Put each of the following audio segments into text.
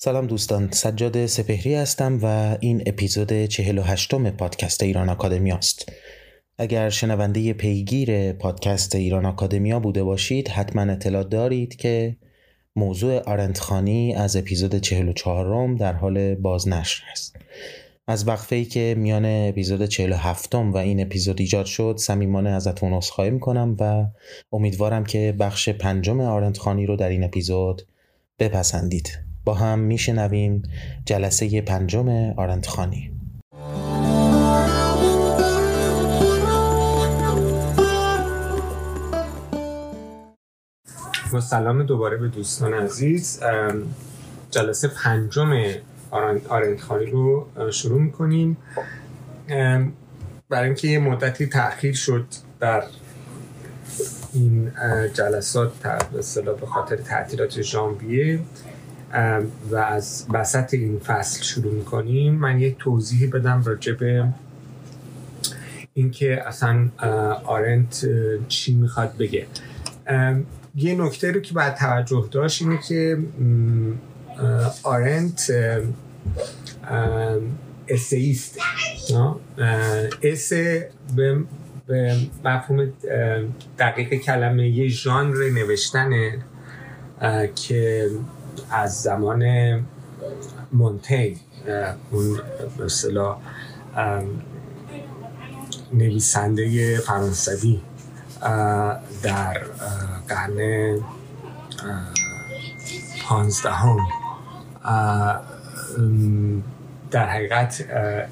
سلام دوستان سجاد سپهری هستم و این اپیزود 48 م پادکست ایران آکادمی است. اگر شنونده پیگیر پادکست ایران آکادمیا بوده باشید حتما اطلاع دارید که موضوع آرنتخانی از اپیزود 44 در حال بازنشر است. از وقفه ای که میان اپیزود 47 و این اپیزود ایجاد شد صمیمانه ازتون عذرخواهی می‌کنم و امیدوارم که بخش پنجم آرنتخانی رو در این اپیزود بپسندید. با هم میشنویم. جلسه پنجم آرندخانی با سلام دوباره به دوستان عزیز. جلسه پنجم آرندخانی رو شروع می‌کنیم. برای اینکه یه مدتی تأخیر شد در این جلسات به خاطر تعطیلات ژانویه و از وسط این فصل شروع می‌کنیم. من یک توضیحی بدم راجع به اینکه اصلا آرنت چی می‌خواد بگه. یه نکته رو که باید توجه داشت اینه که آرنت اسیست اسه به مفهوم دقیق کلمه یه ژانر نوشتنه که از زمان مونتی اون مثلا نویسنده فرانسوی در قرن پانزدهم. در حقیقت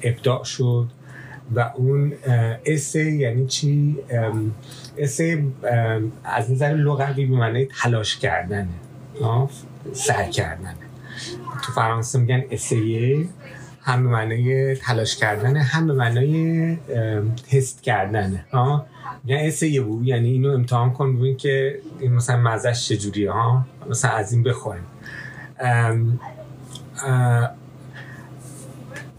ابداع شد و اون اسه یعنی چی؟ اسه از نظر لغوی به معنی تلاش کردنه. سعی کردنه تو فرانسه میگن اسیه هم به معنی تلاش کردنه هم به معنی تست کردنه ها؟ یعنی اسیه بود یعنی اینو امتحان کن ببین که این مثلا مزش چجوریه ها؟ مثلا از این بخوریم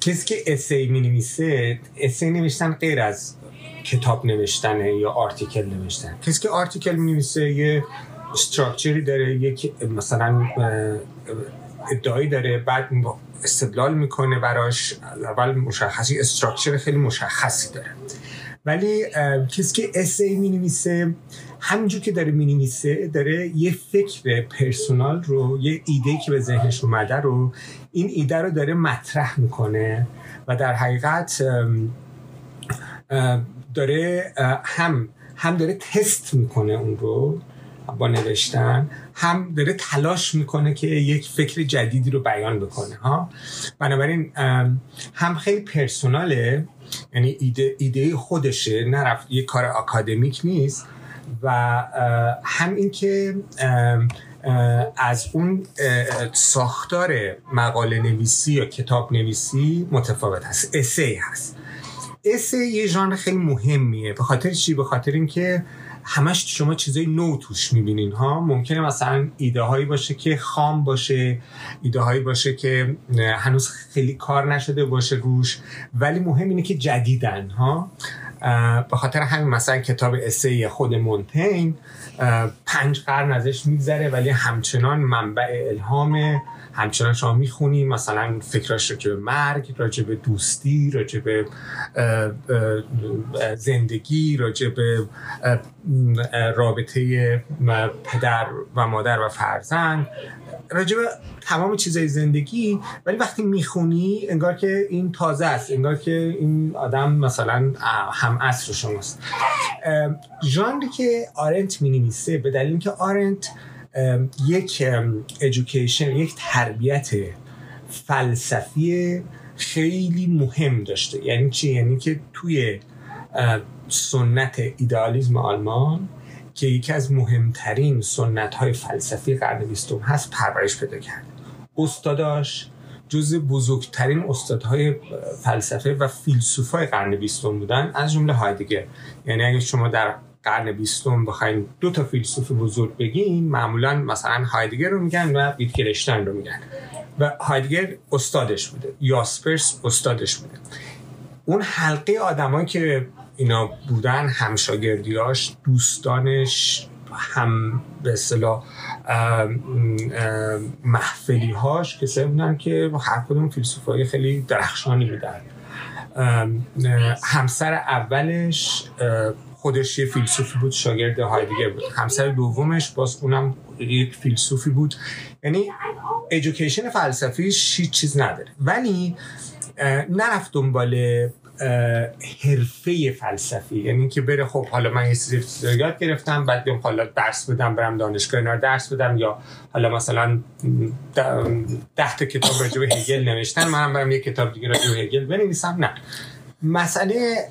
کسی که essay می نویسه essay نوشتن غیر از کتاب نوشتنه یا article نوشتن. کسی که article می نویسه یه structure ی داره یک مثلا ادعایی داره بعد استدلال می‌کنه براش اول مشخصی structure خیلی مشخصی داره. ولی کسی که essay می نویسه همینجور که داره می نویسه داره یه فکر personal رو یه ایده که به ذهنش اومده رو این ایده رو داره مطرح می‌کنه و در حقیقت داره هم هم داره تست می‌کنه اون رو. با نوشتن هم داره تلاش می‌کنه که یک فکر جدیدی رو بیان بکنه ها. بنابراین هم خیلی پرسوناله یعنی ایده, ایده خودشه نرفت یه کار اکادمیک نیست و هم اینکه از اون ساختار مقاله نویسی یا کتاب نویسی متفاوت هست اسی هست. اسی یه ژانر خیلی مهمیه. به خاطر چی؟ به خاطر اینکه همش شما چیزای نو توش می‌بینین ها؟ ممکنه مثلا ایده هایی باشه که خام باشه ایده هایی باشه که هنوز خیلی کار نشده باشه روش ولی مهم اینه که جدیدن ها؟ به خاطر همین مثلا کتاب اسی خود مونتین پنج قرن ازش میگذره ولی همچنان منبع الهام همچنان شما می‌خونی مثلا فکراش راجع به مرگ راجع به دوستی راجع به زندگی راجع به رابطه پدر و مادر و فرزند راجع به تمام چیزای زندگی. ولی وقتی می‌خونی انگار که این تازه است انگار که این آدم مثلا هم عصر شماست. ژانری که آرنت می به دلیل اینکه آرنت یک ادویکیشن یک تربیت فلسفی خیلی مهم داشته. یعنی چی؟ یعنی که توی سنت ایدئالیسم آلمان که یکی از مهمترین سنت های فلسفی قرن بیستم هست پرورش پیدا کرد. استاداش جز بزرگترین استادهای فلسفه و فیلسوفای قرن بیستم بودن از جمله هایدگر. یعنی اگه شما در قرن بیستم بخواین دو تا فیلسوف بزرگ بگین معمولا مثلا هایدگر رو میگن و ویتگنشتاین رو میگن. و هایدگر استادش بوده یاسپرس استادش بوده. اون حلقه آدمایی که اینا بودن همشاگردیاش دوستانش هم به اصطلاح محفلی هاش کسایی بودن که هر کدوم فیلسوفای خیلی درخشانی بودن. همسر اولش خودش یه فیلسوفی بود شاگرد هایدگر بود. همسر دومش باز اونم یک فیلسوفی بود. یعنی ایژوکیشن فلسفیش هیچ چیز نداره. ولی نرفت دنبال حرفه فلسفی. یعنی که بره خب حالا من یه سری یاد گرفتم بعد بیام حالا درس بدم برم دانشگاه اینا درس بدم. یا حالا مثلا ده تا کتاب راجع به هگل نوشتن منم برم یه کتاب دیگه راجع به هگل بنویسم. نه. مسئله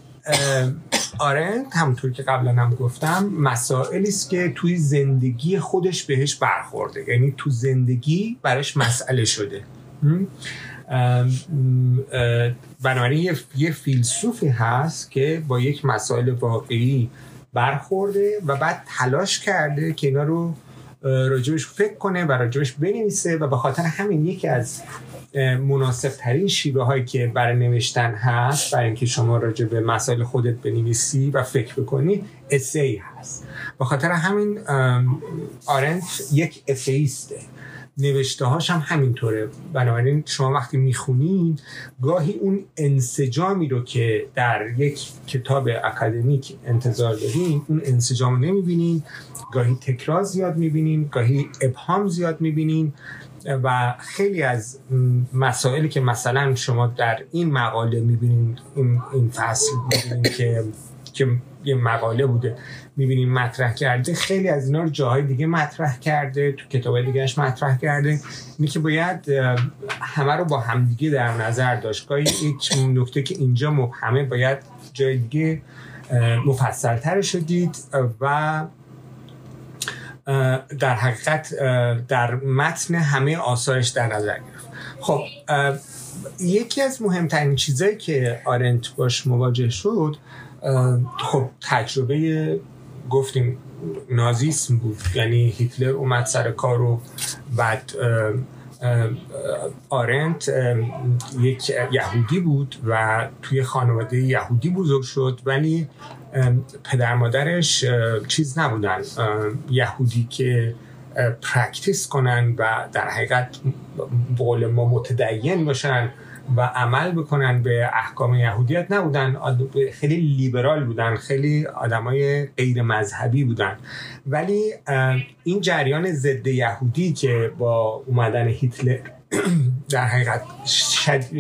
آرنت همونطور که قبلا هم گفتم مسائلی است که توی زندگی خودش بهش برخورده. یعنی تو زندگی براش مسئله شده. بنابراین یه فیلسوفی هست که با یک مسائل واقعی برخورده و بعد تلاش کرده که اینا رو راجبش فکر کنه و راجبش بنویسه و به خاطر همین یکی از مناسب ترین شیوه هایی که برای نوشتن هست برای اینکه شما راجع به مسائل خودت بنویسی و فکر بکنی اسی هست. به خاطر همین آرنت یک اسیسته نوشته هاش هم همینطوره. بنابراین شما وقتی می‌خونید گاهی اون انسجامی رو که در یک کتاب اکادمیک انتظار دارین اون انسجام رو نمی‌بینین گاهی تکرار زیاد می‌بینین گاهی ابهام زیاد می‌بینین و خیلی از مسائلی که مثلا شما در این مقاله می‌بینین این, این فصل می‌بینین که که یه مقاله بوده می‌بینیم مطرح کرده خیلی از اینا رو جاهای دیگه مطرح کرده تو کتاب دیگهش مطرح کرده. اینه که باید همه رو با همدیگه در نظر داشت. گاهی یک نکته که اینجا مبهمه باید جای دیگه مفصل تر شدید و در حقیقت در متن همه آثارش در نظر گرفت. خب یکی از مهمترین چیزایی که آرنت باش مواجه شد خب تجربه گفتیم نازیسم بود. یعنی هیتلر اومد سر کار و بعد آرنت یک یهودی بود و توی خانواده یهودی بزرگ شد. ولی پدر مادرش چیز نبودن. یهودی که practice کنن و در حقیقت بقول ما متدین باشن و عمل بکنن به احکام یهودیت نبودن. خیلی لیبرال بودن خیلی آدمای غیر مذهبی بودن. ولی این جریان ضد یهودی که با اومدن هیتلر در حقیقت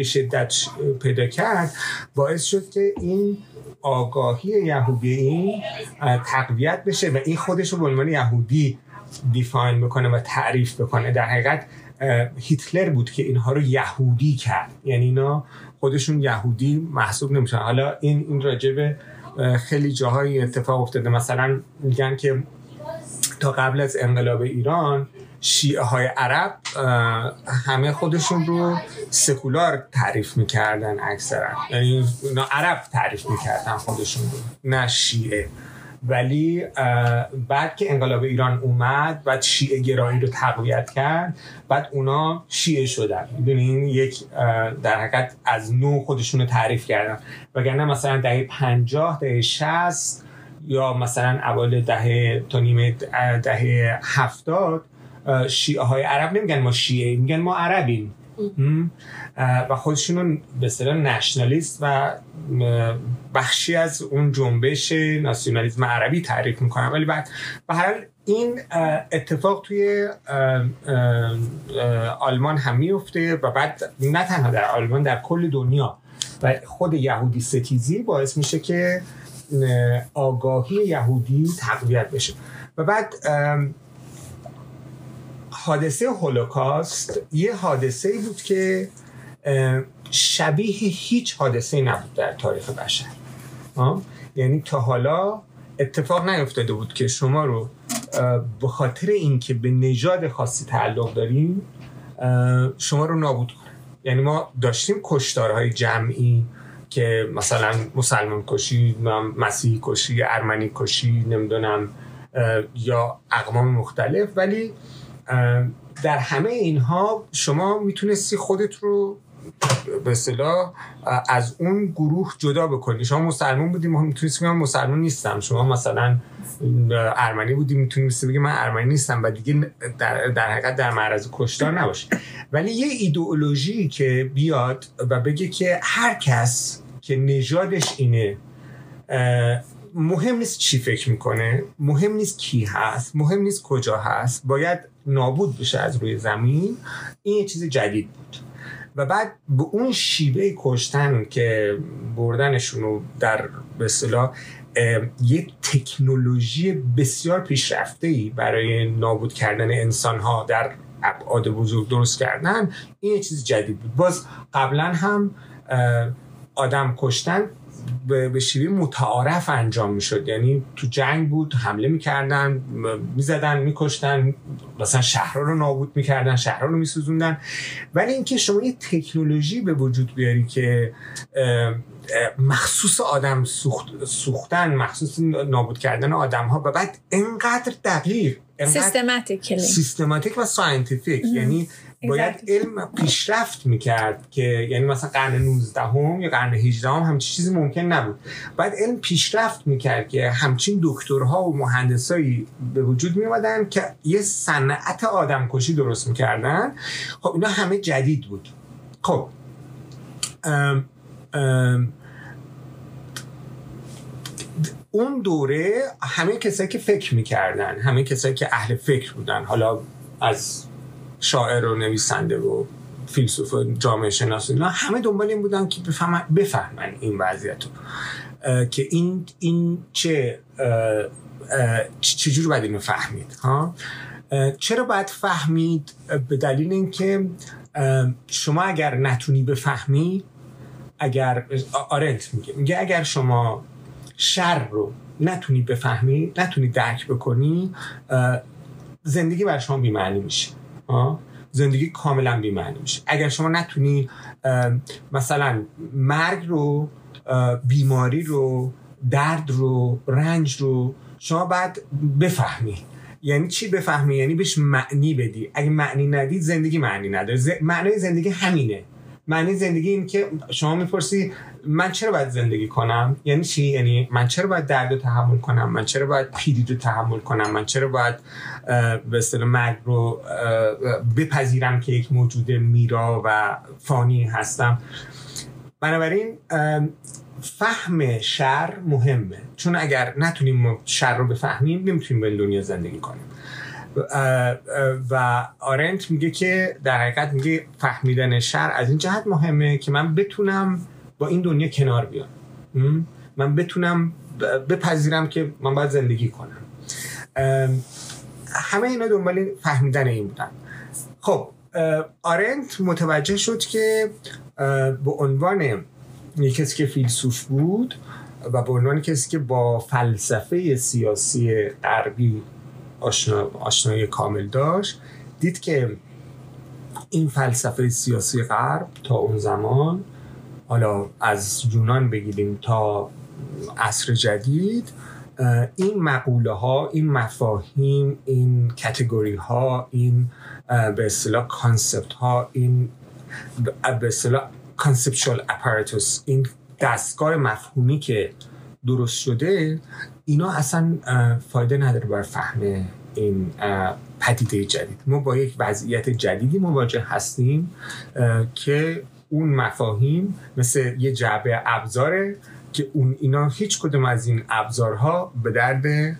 شدت پیدا کرد باعث شد که این آگاهی یهودی این تقویت بشه و این خودش رو به عنوان یهودی دیفاین بکنه و تعریف بکنه. در حقیقت هیتلر بود که اینها رو یهودی کرد. یعنی اینا خودشون یهودی محسوب نمیشن حالا این این راجبه خیلی جاهای اتفاق افتاده. مثلا میگن که تا قبل از انقلاب ایران شیعه های عرب همه خودشون رو سکولار تعریف می‌کردن اکثرا. یعنی اینا عرب تعریف می‌کردن خودشون رو نه شیعه. ولی بعد که انقلاب ایران اومد بعد شیعه گرایی رو تقویت کرد بعد اونا شیعه شدن. می‌دونین یک در حقیقت از نو خودشون رو تعریف کردن. وگرنه مثلا دهه پنجاه دهه شست یا مثلا اول دهه تا نیمه دهه هفتاد شیعه های عرب نمیگن ما شیعه میگن ما عربیم. و خودشون به اصطلاح نشنالیست و بخشی از اون جنبش ناسیونالیسم عربی تعریف می‌کنن. ولی بعد به هر این اتفاق توی آلمان هم میفته و بعد نه تنها در آلمان در کل دنیا. و خود یهودی ستیزی باعث میشه که آگاهی یهودی تقویت بشه. و بعد حادثه هولوکاست یه حادثه بود که شبیه هیچ حادثه نبود در تاریخ بشر. یعنی تا حالا اتفاق نیفتاده بود که شما رو به خاطر اینکه به نژاد خاصی تعلق داریم شما رو نابود کنن. یعنی ما داشتیم کشتارهای جمعی که مثلا مسلمان کشی مسیحی کشی ارمنی کشی نمی‌دونم یا اقوام مختلف ولی در همه اینها شما می‌تونستی خودت رو به اصطلاح از اون گروه جدا بکنی. شما مسلمان بودی ما می‌تونستی من مسلمان نیستم. شما مثلا ارمنی بودی می‌تونستی بگی من ارمنی نیستم و دیگه در, در حقیقت در معرض کشتار نباشه ولی یه ایدئولوژی که بیاد و بگه که هر کس که نژادش اینه مهم نیست چی فکر می‌کنه مهم نیست کی هست مهم نیست کجا هست. باید نابود بشه از روی زمین. این یه چیز جدید بود. و بعد به اون شیوه کشتن که بردنشون رو در به اصطلاح یه تکنولوژی بسیار پیشرفته ای برای نابود کردن انسان ها در ابعاد بزرگ درست کردن. این یه چیز جدید بود. باز قبلا هم آدم کشتن به شیوه متعارف انجام می‌شد. یعنی تو جنگ بود حمله می‌کردن می‌زدن میکشتن مثلا شهرها رو نابود می‌کردن شهرها رو میسوزوندن. ولی اینکه شما یه تکنولوژی به وجود بیاری که مخصوص آدم سوخت، سوختن مخصوص نابود کردن آدم ها و بعد انقدر دقیق سیستماتیک و scientific. یعنی باید علم پیشرفت می‌کرد که یعنی مثلا قرن 19 هم یا قرن 18 هم همچین چیزی ممکن نبود. باید علم پیشرفت می‌کرد که همچین دکترها و مهندسایی به وجود میومدن که یه صنعت آدم کشی درست می‌کردن. خب اینا همه جدید بود. خب. ام ام اون دوره همه کسایی که فکر می‌کردن همه کسایی که اهل فکر بودن حالا از شاعر و نویسنده و فیلسوف و جامعه شناس اینا همه دنبال این بودن که بفهمن, بفهمن این وضعیت رو که این این چه چجور باید اینو فهمید ها؟ چرا باید فهمید؟ به دلیل اینکه شما اگر نتونی بفهمی اگر آرنت میگه میگه اگر شما شر رو نتونی بفهمی نتونی درک بکنی زندگی بر شما بیمعنی میشه. زندگی کاملا بیمعنی میشه. اگر شما نتونی مثلا مرگ رو بیماری رو درد رو رنج رو شما باید بفهمی. یعنی چی بفهمی؟ یعنی بهش معنی بدی. اگه معنی ندید زندگی معنی نداره. ز... معنی زندگی همینه. معنی زندگی این که شما می‌پرسی من چرا باید زندگی کنم؟ یعنی چی؟ یعنی من چرا باید درد رو تحمل کنم؟ من چرا باید پیری رو تحمل کنم؟ من چرا باید به اصطلاح مرگ رو بپذیرم که یک موجود میرا و فانی هستم؟ بنابراین فهم شر مهمه. چون اگر نتونیم شر رو بفهمیم نمی‌تونیم به دنیا زندگی کنیم. و آرنت میگه که در حقیقت میگه فهمیدن شر از این جهت مهمه که من بتونم با این دنیا کنار بیام. من بتونم بپذیرم که من باید زندگی کنم. همه اینا دنبال فهمیدن این بودن. خب آرنت متوجه شد که به عنوان کسی که فیلسوف بود و به عنوان کسی که با فلسفه سیاسی غربی آشنا، آشنایی کامل داشت. دید که این فلسفه سیاسی غرب تا اون زمان حالا از یونان بگیریم تا عصر جدید این مقوله ها این مفاهیم این کتگوری ها این به اصطلاح concept ها این به اصطلاح conceptual apparatus این دستگاه مفهومی که درست شده اینا اصلا فایده نداره برای فهم این پدیده جدید. ما با یک وضعیت جدیدی مواجه هستیم که اون مفاهیم مثل یه جعبه ابزاره که اون اینا هیچ کدوم از این ابزارها به درد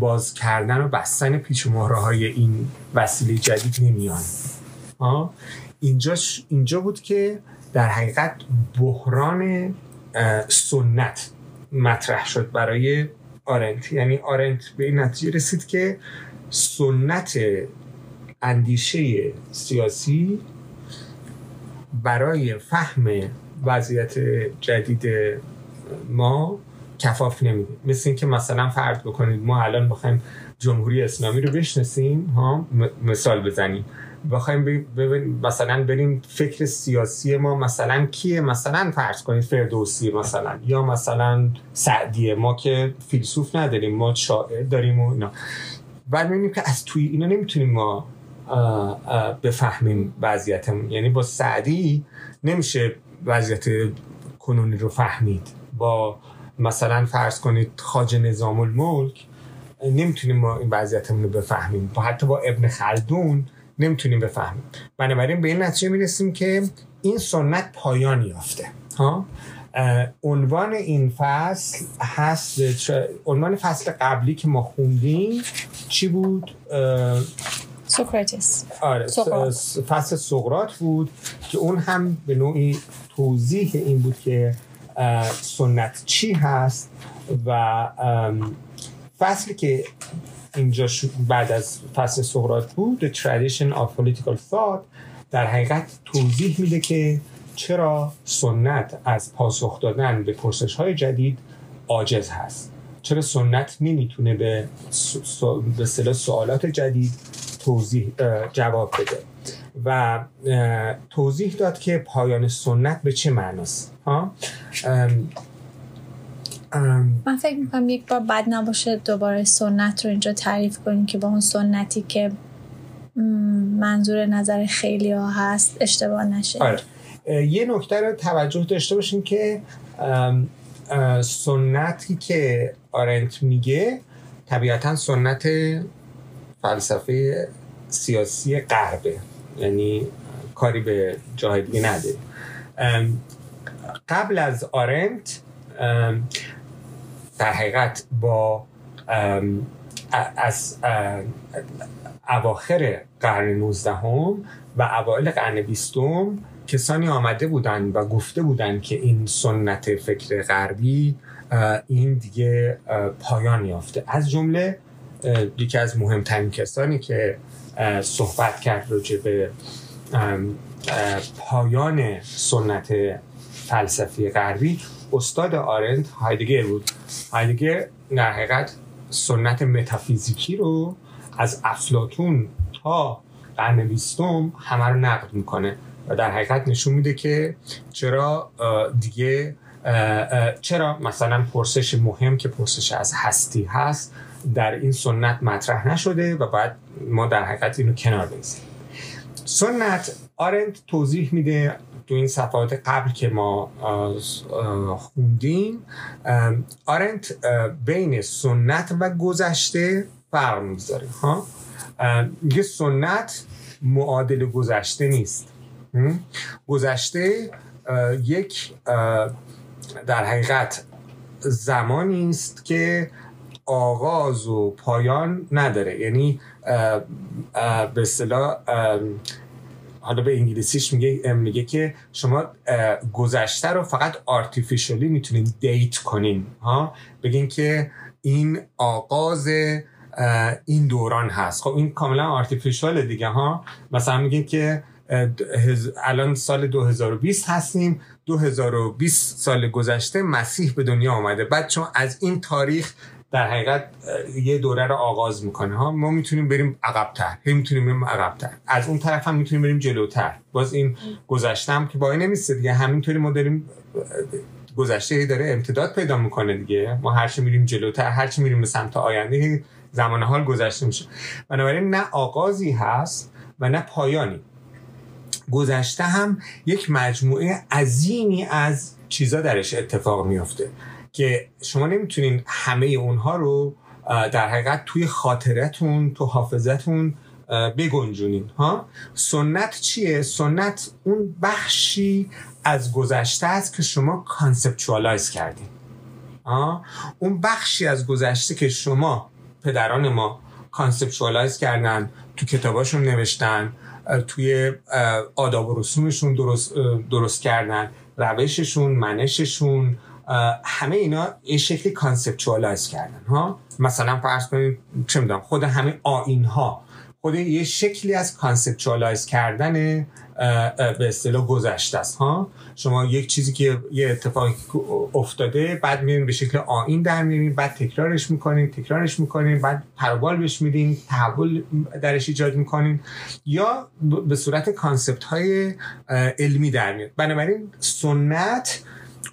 باز کردن و بستن پیچ و های این وسیله جدید نمیان. اینجا, اینجا بود که در حقیقت بحران سنت مطرح شد برای آرنت. یعنی آرنت به این نتیجه رسید که سنت اندیشه سیاسی برای فهم وضعیت جدید ما کفاف نمیده. مثل اینکه مثلا فرض بکنید ما الان بخوایم جمهوری اسلامی رو بشناسیم ها مثال بزنیم. بخوایم ببین مثلا بریم فکر سیاسی ما مثلا کیه؟ مثلا فرض کنید فردوسی مثلا یا مثلا سعدیه ما که فیلسوف نداریم ما شاعر داریم و اینا. بعد می‌بینیم که از توی اینا نمی‌تونیم ما بفهمیم وضعیتمون. یعنی با سعدی نمیشه وضعیت کنونی رو فهمید. با مثلا فرض کنید خاج نظام الملک نمی‌تونیم ما این وضعیتمون رو بفهمیم. با حتی با ابن خلدون نمی‌تونیم بفهمیم. بنابراین به این نتیجه می‌رسیم که این سنت پایان یافته. ها؟ عنوان این فصل هست عنوان فصل قبلی که ما خوندیم چی بود؟ سوکراتیس آره فصل سقرات بود که اون هم به نوعی توضیح این بود که سنت چی هست و فصلی که اینجا بعد از فصل سقرات بود The Tradition of Political Thought در حقیقت توضیح میده که چرا سنت از پاسخ دادن به پرسش های جدید عاجز هست. چرا سنت نمی‌تونه به به سوالات جدید توضیح جواب بده؟ و توضیح داد که پایان سنت به چه معناست. من فکر می‌کنم یک بار بد نباشه دوباره سنت رو اینجا تعریف کنیم که با اون سنتی که منظور نظر خیلی ها هست اشتباه نشه. آره. یه نکته رو توجه داشته باشیم که سنتی که آرنت میگه طبیعتا سنت فلسفه سیاسی غربه. یعنی کاری به جای دیگه نداره قبل از آرنت در حقیقت با از اواخر قرن 19 و اوایل قرن 20 کسانی آمده بودند و گفته بودند که این سنت فکر غربی این دیگه پایان یافته. از جمله یکی از مهمترین کسانی که صحبت کرد راجع به پایان سنت فلسفی غربی استاد آرنت هایدگر بود. هایدگر در حقیقت سنت متافیزیکی رو از افلاتون تا قرن بیستم همه رو نقد می‌کنه و در حقیقت نشون میده که چرا دیگه چرا مثلا پرسش مهم که پرسش از هستی هست در این سنت مطرح نشده و بعد ما در حقیقت اینو کنار بگذاریم سنت آرنت توضیح میده تو این صفحات قبل که ما خوندیم آرنت بین سنت و گذشته فرق می‌ذاره ها؟ میگه سنت معادل گذشته نیست. گذشته یک در حقیقت زمانی است که آغاز و پایان نداره. یعنی به اصطلاح حالا به انگلیسیش میگه میگه که شما گذشته رو فقط artificially می‌تونین date کنین ها؟ بگین که این آغاز این دوران هست. خب این کاملا artificial دیگه ها؟ مثلا میگین که الان سال 2020 هستیم 2020 سال گذشته مسیح به دنیا آمده. بعد چون از این تاریخ در حقیقت یه دوره رو آغاز می‌کنه. ها ما می‌تونیم بریم عقبتر. هی می‌تونیم بریم عقبتر. از اون طرف هم می‌تونیم بریم جلوتر. باز این گذشته هم که با این نمیسته دیگه. همینطوری ما داریم گذشته داره امتداد پیدا می‌کنه دیگه. ما هرچی میریم جلوتر هرچی میریم به سمت آینده زمان حال گذشته میشه. بنابراین نه آغازی هست و نه پایانی. گذشته هم یک مجموعه عظیمی از چیزا درش اتفاق میفته که شما نمی‌تونین همه اونها رو در حقیقت توی خاطرتون تو حافظتون بگنجونین ها؟ سنت چیه؟ سنت اون بخشی از گذشته است که شما conceptualize کردین اون بخشی از گذشته که شما پدران ما conceptualize کردن تو کتاباشون نوشتن توی آداب و رسومشون درست, درست کردن روششون منششون همه اینا یه شکلی conceptualize کردن ها؟ مثلا فرض کنید چه می‌دونم خود همه آیین ها خود یه شکلی از conceptualize کردن به اصطلاح گذشته است ها؟ شما یک چیزی که یه اتفاقی افتاده بعد میرین به شکل آیین در میرین بعد تکرارش می‌کنین تکرارش می‌کنین بعد پروبال بهش میدین تحول درش ایجاد می‌کنین یا به صورت concept های علمی در میاد بنابراین سنت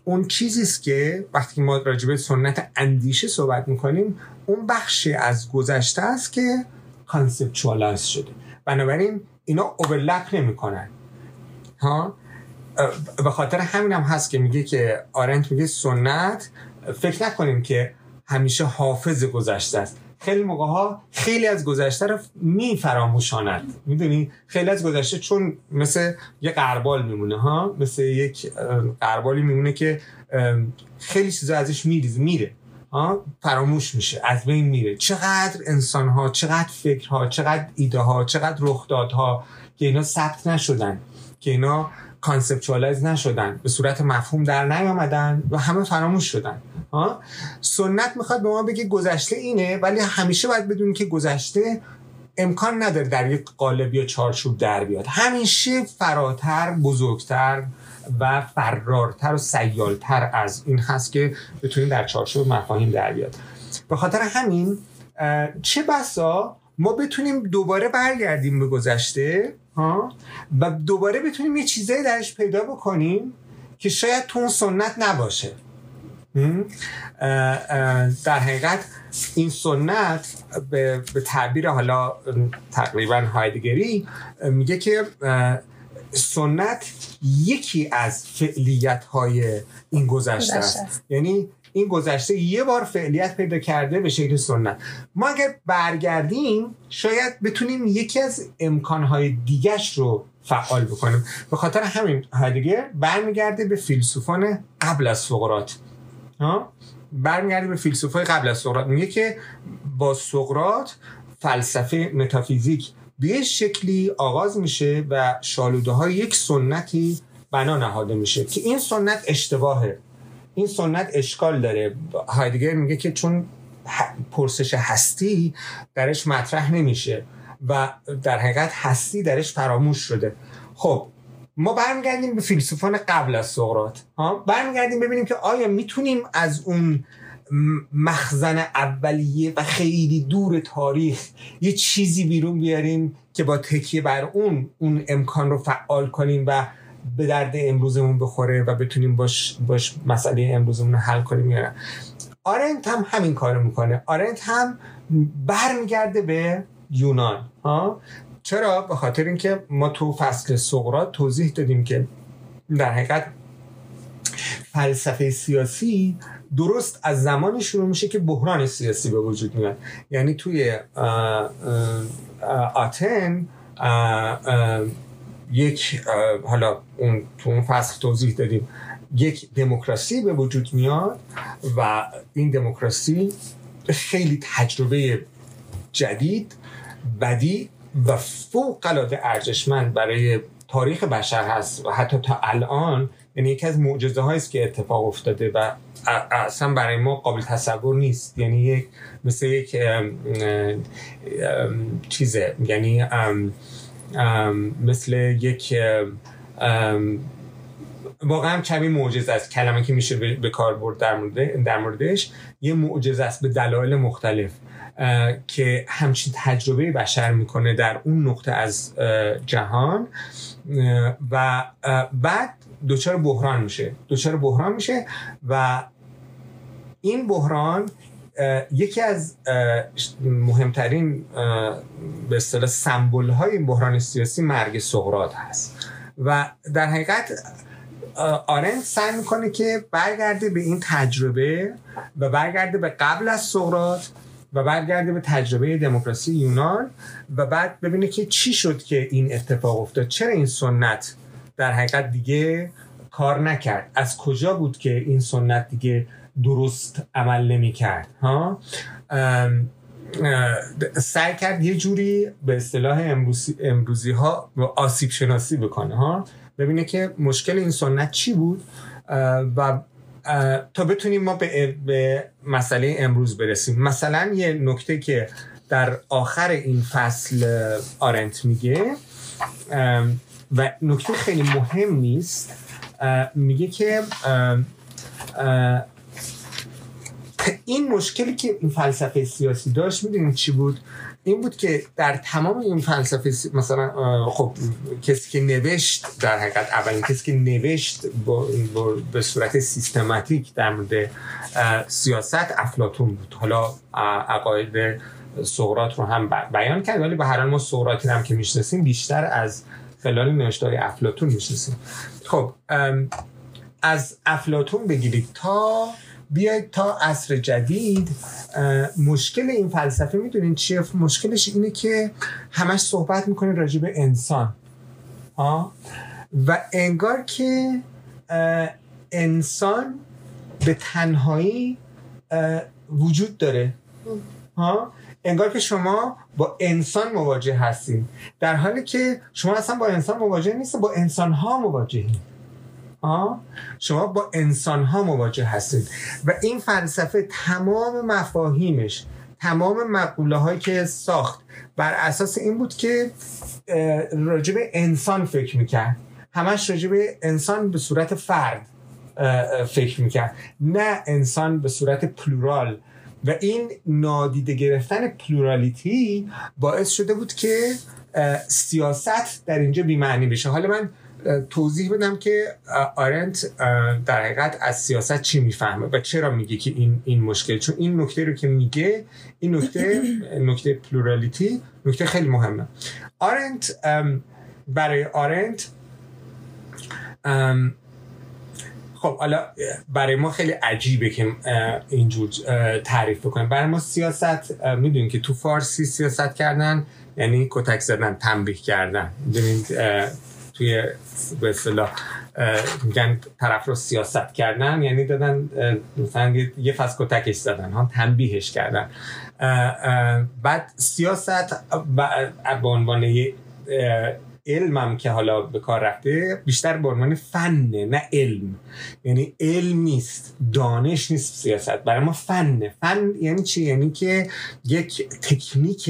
اون چیزی است که وقتی ما راجع به سنت اندیشه صحبت می‌کنیم اون بخشی از گذشته است که conceptualize شده. بنابراین اینا overlap نمی‌کنن. ها؟ به خاطر همین هم هست که میگه که آرنت میگه سنت فکر نکنیم که همیشه حافظ گذشته است. خیلی موقع ها خیلی از گذشته رو می فراموشاند می‌دونی؟ خیلی از گذشته چون مثل یه غربال میمونه ها؟ مثل یک غربالی میمونه که خیلی چیزا ازش میریزه میره ها؟ فراموش میشه از بین میره. چقدر انسان ها چقدر فکرها چقدر ایده ها چقدر رخدادها که اینا ثبت نشدن که اینا conceptualize نشدن به صورت مفهوم در نیامدن و همه فراموش شدن. ها؟ سنت می‌خواد به ما بگه گذشته اینه ولی همیشه باید بدونی که گذشته امکان نداره در یک قالب یا چارچوب در بیاد. همیشه فراتر بزرگتر و فرارتر و سیالتر از این هست که بتونیم در چارچوب مفاهیم در بیاد. به خاطر همین چه بسا ما بتونیم دوباره برگردیم به گذشته ها؟ و دوباره بتونیم یه چیزایی درش پیدا بکنیم که شاید تو اون سنت نباشه. در حقیقت این سنت به, تعبیر حالا تقریبا هایدگری میگه که سنت یکی از فعلیت های این گذشته است. یعنی این گذشته یه بار فعلیت پیدا کرده به شکل سنت. ما اگر برگردیم شاید بتونیم یکی از امکانهای دیگش رو فعال بکنیم. به خاطر همین هایدگر برمیگرده به فیلسوفان قبل از سقراط. برمیگرده به فیلسوفای قبل از سقراط. میگه که با سقراط فلسفه متافیزیک به شکلی آغاز میشه و شالوده های یک سنتی بنا نهاده میشه که این سنت اشتباهه. این سنت اشکال داره. هایدگر میگه که چون پرسش هستی درش مطرح نمیشه و در حقیقت هستی درش فراموش شده. خب ما برمیگردیم به فیلسوفان قبل از سقراط. ها برمیگردیم ببینیم که آیا می‌تونیم از اون مخزن اولیه و خیلی دور تاریخ یه چیزی بیرون بیاریم که با تکیه بر اون اون امکان رو فعال کنیم و به درد امروزمون بخوره و بتونیم باش, باش مسئله امروزمون رو حل کنیم یا آرنت هم همین کارو می‌کنه. آرنت هم برمیگرده به یونان ها؟ چرا؟ به خاطر اینکه ما تو فصل سقراط توضیح دادیم که در حقیقت فلسفه سیاسی درست از زمانی شروع میشه که بحران سیاسی به وجود میاد. یعنی توی آتن یک حالا اون تو اون فصل توضیح دادیم. یک دموکراسی به وجود میاد و این دموکراسی خیلی تجربه جدید بدی و فوق العاده ارزشمند برای تاریخ بشر هست و حتی تا الان یعنی یکی از معجزه است که اتفاق افتاده و اصلا برای ما قابل تصور نیست. یعنی یک مثل یک چیزه یعنی مثل یک واقعا کمی معجزه است. کلمه که میشه به کار برد در, مورد در موردش یه معجزه است به دلایل مختلف که همچین تجربه بشر می‌کنه در اون نقطه از جهان و بعد دچار بحران میشه. دچار بحران میشه و این بحران یکی از مهمترین به اصطلاح سمبل های بحران سیاسی مرگ سقراط هست. و در حقیقت آرنت سعی می‌کنه که برگرده به این تجربه و برگرده به قبل از سقراط و برگرده به تجربه دموکراسی یونان و بعد ببینه که چی شد که این اتفاق افتاد. چرا این سنت در حقیقت دیگه کار نکرد؟ از کجا بود که این سنت دیگه درست عمل نمی کرد ها سعی کرد یه جوری به اصطلاح امروزی, امروزی ها آسیب شناسی بکنه ها؟ ببینه که مشکل این سنت چی بود و تا بتونیم ما به, به مسئله امروز برسیم. مثلا یه نکته که در آخر این فصل آرنت میگه و نکته خیلی مهم نیست میگه که این مشکلی که این فلسفه سیاسی داشت می‌دونید چی بود؟ این بود که در تمام این فلسفه مثلا خب کسی که نوشت در حقیقت اولین کسی که نوشت با, به صورت سیستماتیک در مورد سیاست افلاتون بود. حالا عقاید سقراط رو هم بیان کرد ولی به هر حال ما سقراطی هم که می‌شناسیم بیشتر از خلال نوشتار افلاتون می‌شناسیم. خب از افلاتون بگیرید تا بیاید تا عصر جدید مشکل این فلسفه می‌دونین چیه؟ مشکلش اینه که همش صحبت می‌کنه راجع به انسان. و انگار که انسان به تنهایی وجود داره. ها انگار که شما با انسان مواجه هستید در حالی که شما اصلا با انسان مواجه نیست با انسان ها مواجهید شما با انسان ها مواجه هستید و این فلسفه تمام مفاهیمش تمام مقوله هایی که ساخت بر اساس این بود که راجب انسان فکر می‌کرد. همش راجب انسان به صورت فرد فکر می‌کرد. نه انسان به صورت پلورال. و این نادیده گرفتن پلورالیتی باعث شده بود که سیاست در اینجا بیمعنی بشه. حالا من توضیح بدم که آرنت در حقیقت از سیاست چی می‌فهمه و چرا میگه که این این مشکل؟ چون این نکته رو که میگه این نکته نکته پلورالیتی نکته خیلی مهمه. آرنت برای آرنت خب حالا برای ما خیلی عجیبه که اینجور تعریف بکنیم. برای ما سیاست می‌دونیم که تو فارسی سیاست کردن یعنی کتک زدن تنبیه کردن. توی به اصطلاح میگن طرف رو سیاست کردن یعنی دادن مثلا یه فصل کتکش زدن ها تنبیهش کردن. بعد سیاست به عنوان علمم که حالا به کار رفته بیشتر به عنوان فنه نه علم. یعنی علم نیست دانش نیست سیاست. برای ما فنه. فن یعنی چی؟ یعنی که یک تکنیک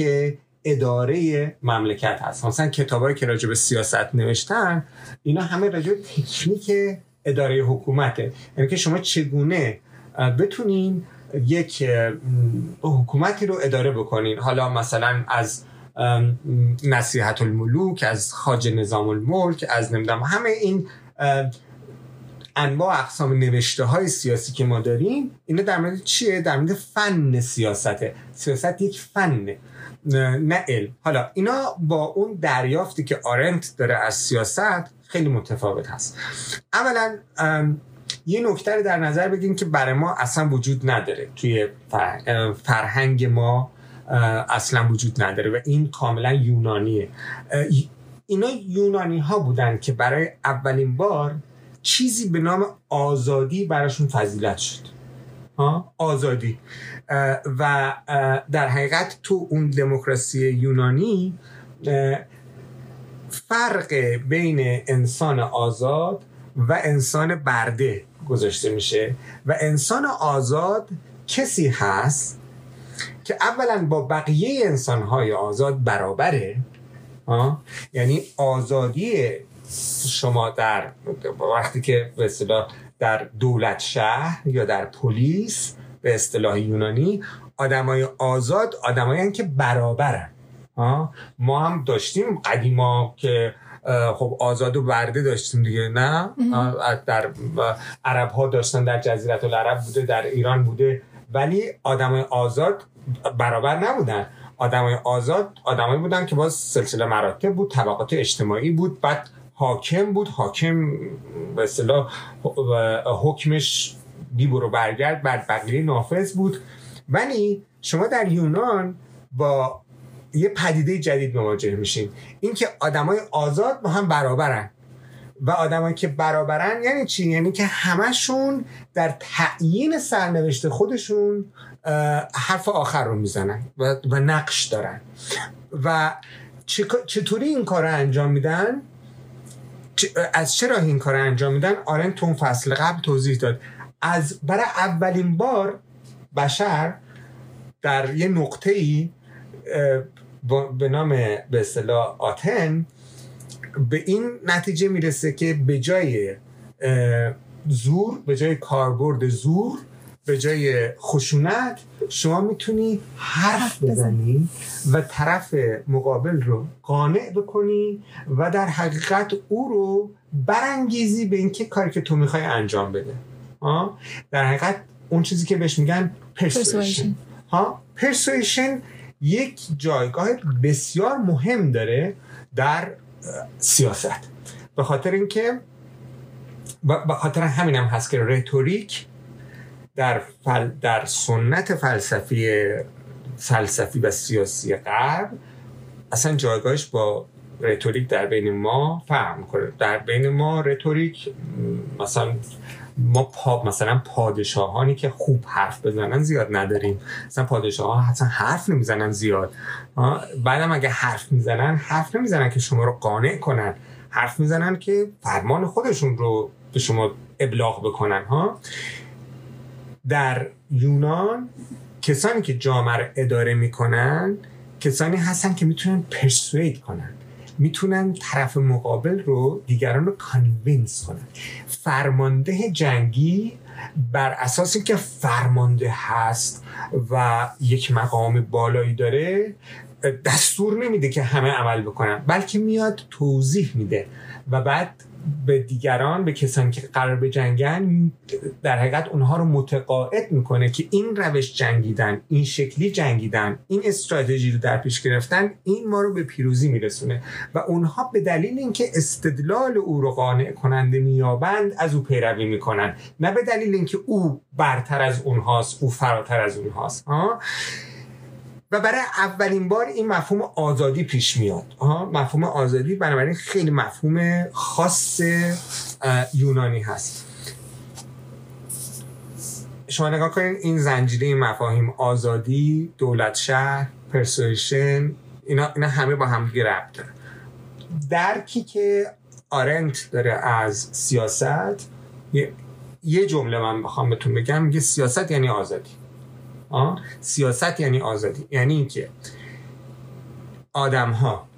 اداره مملکت هست. مثلا کتابایی که راجع به سیاست نوشتن اینا همه راجع به تکنیک اداره حکومته. یعنی که شما چگونه بتونین یک حکومتی رو اداره بکنین؟ حالا مثلا از نصیحت الملوک از خاج نظام الملک از نمی‌دونم همه این انواع اقسام نوشته های سیاسی که ما داریم اینا در مورد چیه؟ در مورد فن سیاسته. سیاست یک فنه. نه علم حالا اینا با اون دریافتی که آرنت داره از سیاست خیلی متفاوت هست. اولا یه نکته رو در نظر بگیریم که برای ما اصلا وجود نداره. توی فرهنگ ما اصلا وجود نداره و این کاملا یونانیه. اینا یونانی ها بودن که برای اولین بار چیزی به نام آزادی براشون فضیلت شد. آزادی. و در حقیقت تو اون دموکراسی یونانی فرق بین انسان آزاد و انسان برده گذاشته میشه. و انسان آزاد کسی هست که اولا با بقیه انسانهای آزاد برابره یعنی آزادی شما در وقتی که به در دولت شهر یا در پلیس به اصطلاح یونانی آدمای آزاد آدمایی که برابرن. ما هم داشتیم قدیما که خب آزاد و برده داشتیم دیگه نه؟ در عرب ها داشتن در جزیرت العرب بوده در ایران بوده. ولی آدمای آزاد برابر نبودن. آدمای آزاد آدمایی بودن که باز سلسله مراتب بود طبقات اجتماعی بود بعد حاکم بود. حاکم به اصطلاح حکمش بی برو برگرد بر بقیه نافذ بود. ولی شما در یونان با یه پدیده جدید مواجه میشین. اینکه آدمای آزاد با هم برابرن. و آدمایی که برابرن یعنی چی؟ یعنی که همشون در تعیین سرنوشت خودشون حرف آخر رو می‌زنن و, نقش دارن. و چطوری این کار رو انجام میدن؟ از چرا این کار انجام میدن؟ آرن تو فصل قبل توضیح داد. از برای اولین بار بشر در یه نقطه ای به نام به اصطلاح آتن به این نتیجه می‌رسه که به جای زور به جای کاربرد زور به جای خشونت شما می‌تونی حرف بزنی و طرف مقابل رو قانع بکنی و در حقیقت او رو برانگیزی به اینکه کاری که تو می‌خوای انجام بده. در حقیقت اون چیزی که بهش میگن persuasion ها persuasion یک جایگاه بسیار مهم داره در سیاست. به خاطر اینکه به خاطر همین هم هست که rhetoric در, فل در سنت فلسفی فلسفی و سیاسی غرب اصلا جایگاهش با رتوریک در بین ما فهم کنه در بین ما رتوریک مثلا ما پا مثلا پادشاهانی که خوب حرف بزنن زیاد نداریم. مثلا پادشاه ها اصلا حرف نمی‌زنن زیاد. بعدم اگه حرف می‌زنن حرف نمی‌زنن که شما رو قانع کنن. حرف می‌زنن که فرمان خودشون رو به شما ابلاغ بکنن ها؟ در یونان کسانی که جامعه اداره می‌کنن کسانی هستن که می‌تونن پرسوید کنن. می‌تونن طرف مقابل رو دیگران رو کانوینس کنن. فرمانده جنگی بر اساس اینکه فرمانده هست و یک مقام بالایی داره دستور نمیده که همه عمل بکنن بلکه میاد توضیح میده و بعد به دیگران به کسانی که قرار به جنگن در حقیقت اونها رو متقاعد می‌کنه که این روش جنگیدن این شکلی جنگیدن این استراتژی رو در پیش گرفتن این ما رو به پیروزی میرسونه. و اونها به دلیل اینکه استدلال او رو قانع کننده میابند از او پیروی می‌کنن. نه به دلیل اینکه او برتر از اونهاست او فراتر از اونهاست. ها و برای اولین بار این مفهوم آزادی پیش میاد. مفهوم آزادی بنابراین خیلی مفهوم خاص یونانی هست. شما نگاه کنید این زنجیره مفاهیم آزادی دولت شهر پرسویشن اینا, اینا همه با هم ربط داره. درکی که آرنت داره از سیاست یه جمله من بخوام بهتون بگم میگه سیاست یعنی آزادی. سیاست یعنی آزادی. یعنی اینکه آدم ها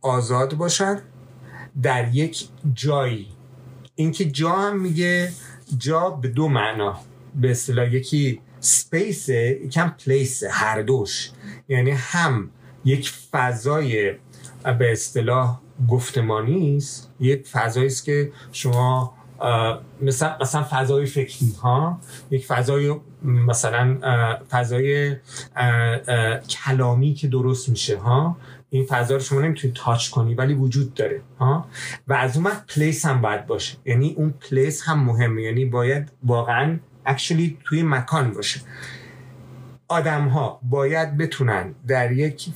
آزاد باشن در یک جایی. اینکه جا هم میگه جا به دو معنا. به اصطلاح یکی سپیس یکم پلیس هر دوش. یعنی هم یک فضای به اصطلاح گفتمانی است یک فضایی است که شما مثلا مثلا فضای فکری ها یک فضای مثلا فضای کلامی که درست میشه ها؟ این فضا رو شما نمی‌تونید touch کنی ولی وجود داره ها؟ و از اون place هم باید باشه. یعنی اون place هم مهمه. یعنی باید واقعا actually توی مکان باشه. آدم ها باید بتونن در یک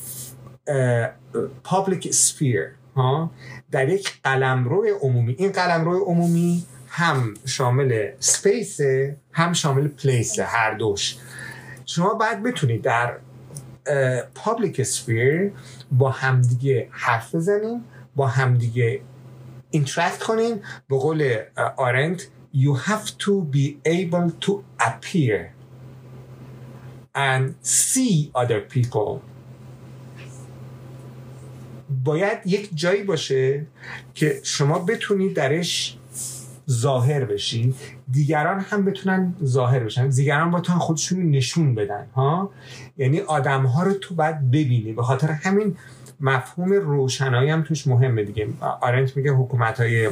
public sphere ها؟ در یک قلمرو عمومی. این قلمرو عمومی هم شامل space هم شامل place هر دوش. شما باید بتونید در public sphere با همدیگه حرف بزنیم با همدیگه interact کنیم به قول آرنت you have to be able to appear and see other people. باید یک جایی باشه که شما بتونید درش ظاهر بشی دیگران هم بتونن ظاهر بشن. دیگران تو خودشون نشون بدن ها؟ یعنی آدم ها رو تو باید ببینی. به خاطر همین مفهوم روشنایی هم توش مهمه دیگه. آرنت میگه حکومت های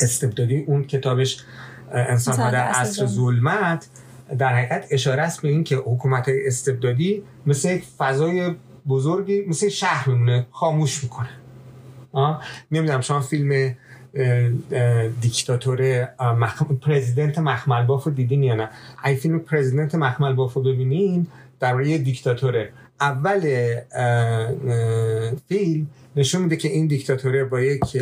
استبدادی اون کتابش انسان ها در عصر ظلمت در حقیقت اشاره است به این که حکومت های استبدادی مثل یک فضای بزرگی مثل شهر میمونه خاموش می‌کنه. نمی‌دونم شما فیلم دیکتاتور. پرزیدنت مخمل بافو دیدین یا نه؟ این فیلم پرزیدنت مخمل بافو ببینین در یه دیکتاتوره. اول فیلم نشون میده که این دیکتاتوره با یک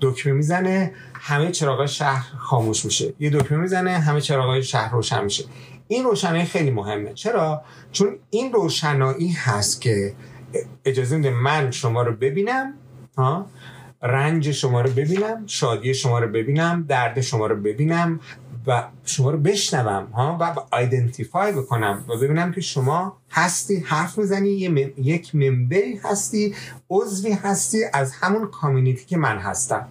دکمه می‌زنه همه چراغ شهر خاموش میشه. یه دکمه می‌زنه همه چراغ شهر روشن میشه. این روشنایی خیلی مهمه. چرا؟ چون این روشنایی هست که اجازه میده من شما رو ببینم رنج شما رو ببینم شادی شما رو ببینم درد شما رو ببینم و شما رو بشنوم ها؟ و آیدنتیفای بکنم و ببینم که شما هستی حرف می‌زنی یک ممبری هستی عضوی هستی از همون کامیونیتی که من هستم.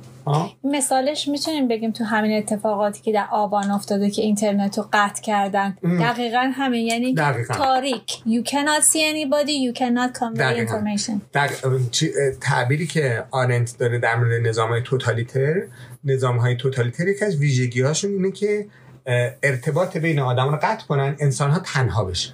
مثالش می‌تونیم بگیم تو همین اتفاقاتی که در آبان افتاده که اینترنت رو قطع کردن. دقیقا همین یعنی دقیقا. تاریک. You cannot see anybody you cannot convey information. در تعبیری که آرنت داره در مورد نظام های توتالیتر نظام های توتالیتر یکی از ویژگی هاشون اینه که ارتباط بین آدم رو قطع کنن انسان ها؟ تنها بشن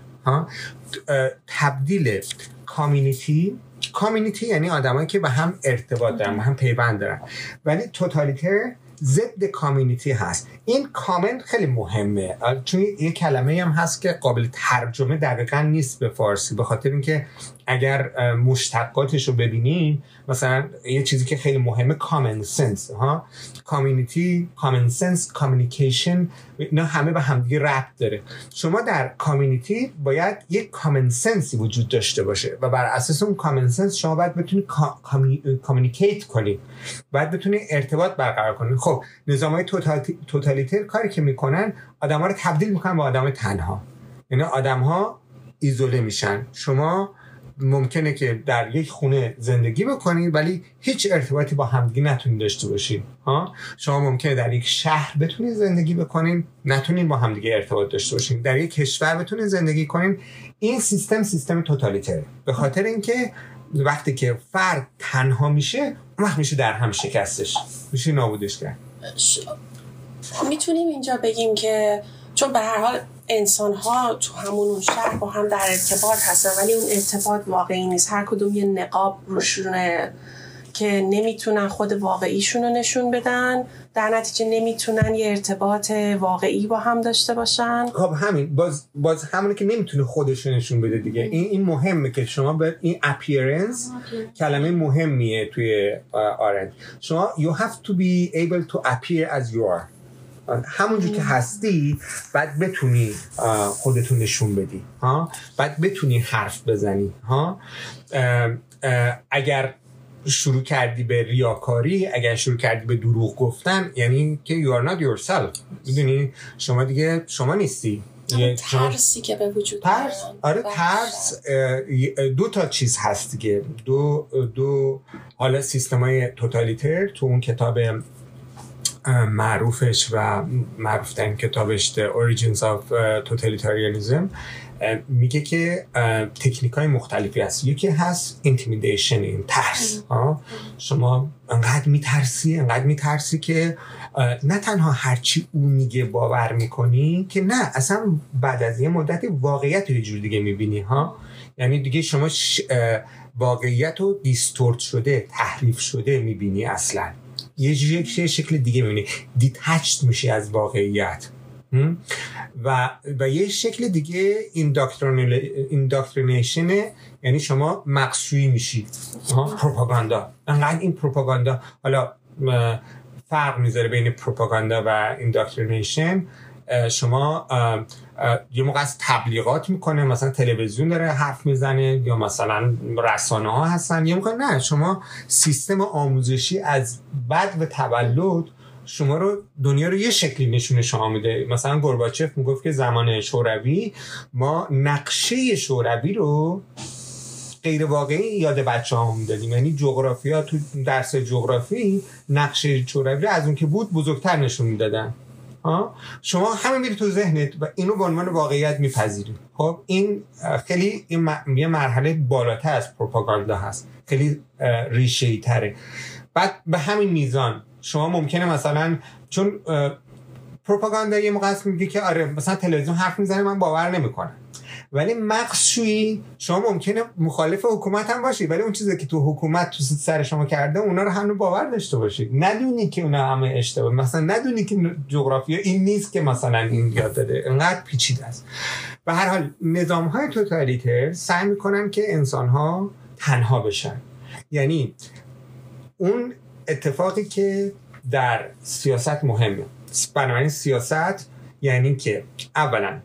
تبدیل کامیونیتی کامیونیتی یعنی آدمایی که به هم ارتباط دارن به هم پیوند دارن. ولی توتالیتر ضد کامیونیتی هست. این کامنت خیلی مهمه. چون یه کلمه هم هست که قابل ترجمه دقیقا نیست به فارسی به خاطر اینکه اگر مشتقاتش رو ببینیم مثلا یه چیزی که خیلی مهمه common sense ها؟ community common sense communication اینا همه به همدیگه ربط داره. شما در community باید یک common sense ی وجود داشته باشه و بر اساس اون common sense شما باید بتونید communicate کنید باید بتونید ارتباط برقرار کنید خب نظام های توتالیتر کاری که می‌کنن آدم ها رو تبدیل می‌کنن به آدم تنها. یعنی آدم ها ایزوله میشن. شما ممکنه که در یک خونه زندگی بکنید ولی هیچ ارتباطی با همدیگه نتونید داشته باشید ها؟ شما ممکنه در یک شهر بتونید زندگی بکنید نتونید با همدیگه ارتباط داشته باشید در یک کشور بتونید زندگی کنید این سیستم سیستم توتالیتره. به خاطر اینکه وقتی که فرد تنها میشه وقت میشه در هم شکستش. میشه نابودش کرد. می‌تونیم اینجا بگیم که چون به هر حال انسان ها تو همون شهر با هم در ارتباط هستن ولی اون ارتباط واقعی نیست. هر کدوم یه نقاب روشونه که نمی‌تونن خود واقعیشون رو نشون بدن. در نتیجه نمی‌تونن یه ارتباط واقعی با هم داشته باشن. خب همین. باز باز همونه که نمی‌تونه خودش نشون بده دیگه. این این مهمه که شما به این اپیرنس کلمه مهمیه توی آرنج. شما you have to be able to appear as you are. همونجور که هستی بعد بتونی خودتون نشون بدی ها؟ بعد بتونی حرف بزنی ها؟ اگر شروع کردی به ریاکاری اگر شروع کردی به دروغ گفتن یعنی که you are not yourself. می‌دونی؟ شما دیگه شما نیستی. ترسی که به وجود ترس؟ آره ترس دو تا چیز هست دیگه. دو دو حالا سیستم های توتالیتر تو اون کتاب معروفش و معروف ترین کتابش The Origins of Totalitarianism. میگه که تکنیک های مختلفی هست. یکی هست intimidation این ترس. شما انقدر میترسی انقدر میترسی که نه تنها هرچی او میگه باور می‌کنی که نه اصلا بعد از یه مدت واقعیت رو یه جور دیگه می‌بینی ها؟ یعنی دیگه شما واقعیت رو distort شده تحریف شده می‌بینی اصلا. یه شکل دیگه می‌بینی. detached میشی از واقعیت. و و یه شکل دیگه indoctrination ه یعنی شما مغزشویی میشید پروپاگاندا. انقدر این پروپاگاندا حالا فرق می‌ذاره بین پروپاگاندا و indoctrination شما یه موقع از تبلیغات می‌کنه مثلا تلویزیون داره حرف می‌زنه یا مثلا رسانه ها هستن. یه موقع نه شما سیستم آموزشی از بد و تولد شما رو دنیا رو یه شکلی نشونه شما میده. مثلا گورباچف می‌گفت که زمان شوروی ما نقشه شوروی رو غیر واقعی یاد بچه ها می‌دادیم یعنی جغرافیا تو درس جغرافی نقشه شوروی از اون که بود بزرگتر نشون می‌دادن. شما همه میری تو ذهنت و اینو به عنوان واقعیت میپذیری. خب این خیلی یه مرحله بالاتر از پروپاگاندا هست. خیلی ریشه تره بعد به همین میزان شما ممکنه مثلا چون پروپاگاندا یه موقع میگه که آره مثلا تلویزیون حرف می‌زنه من باور نمی‌کنم. ولی مقصوی شما ممکنه مخالف حکومت هم باشی ولی اون چیزی که تو حکومت تو سر شما کرده اونا رو همه باور داشته باشی. ندونی که اونا همه اشتباه مثلا ندونی که جغرافیا این نیست که مثلا این یاد داده. انقدر پیچیده است. به هر حال نظام های توتالیتر سعی می‌کنن که انسان ها تنها بشن. یعنی اون اتفاقی که در سیاست مهمه. بنابراین سیاست یعنی که اولا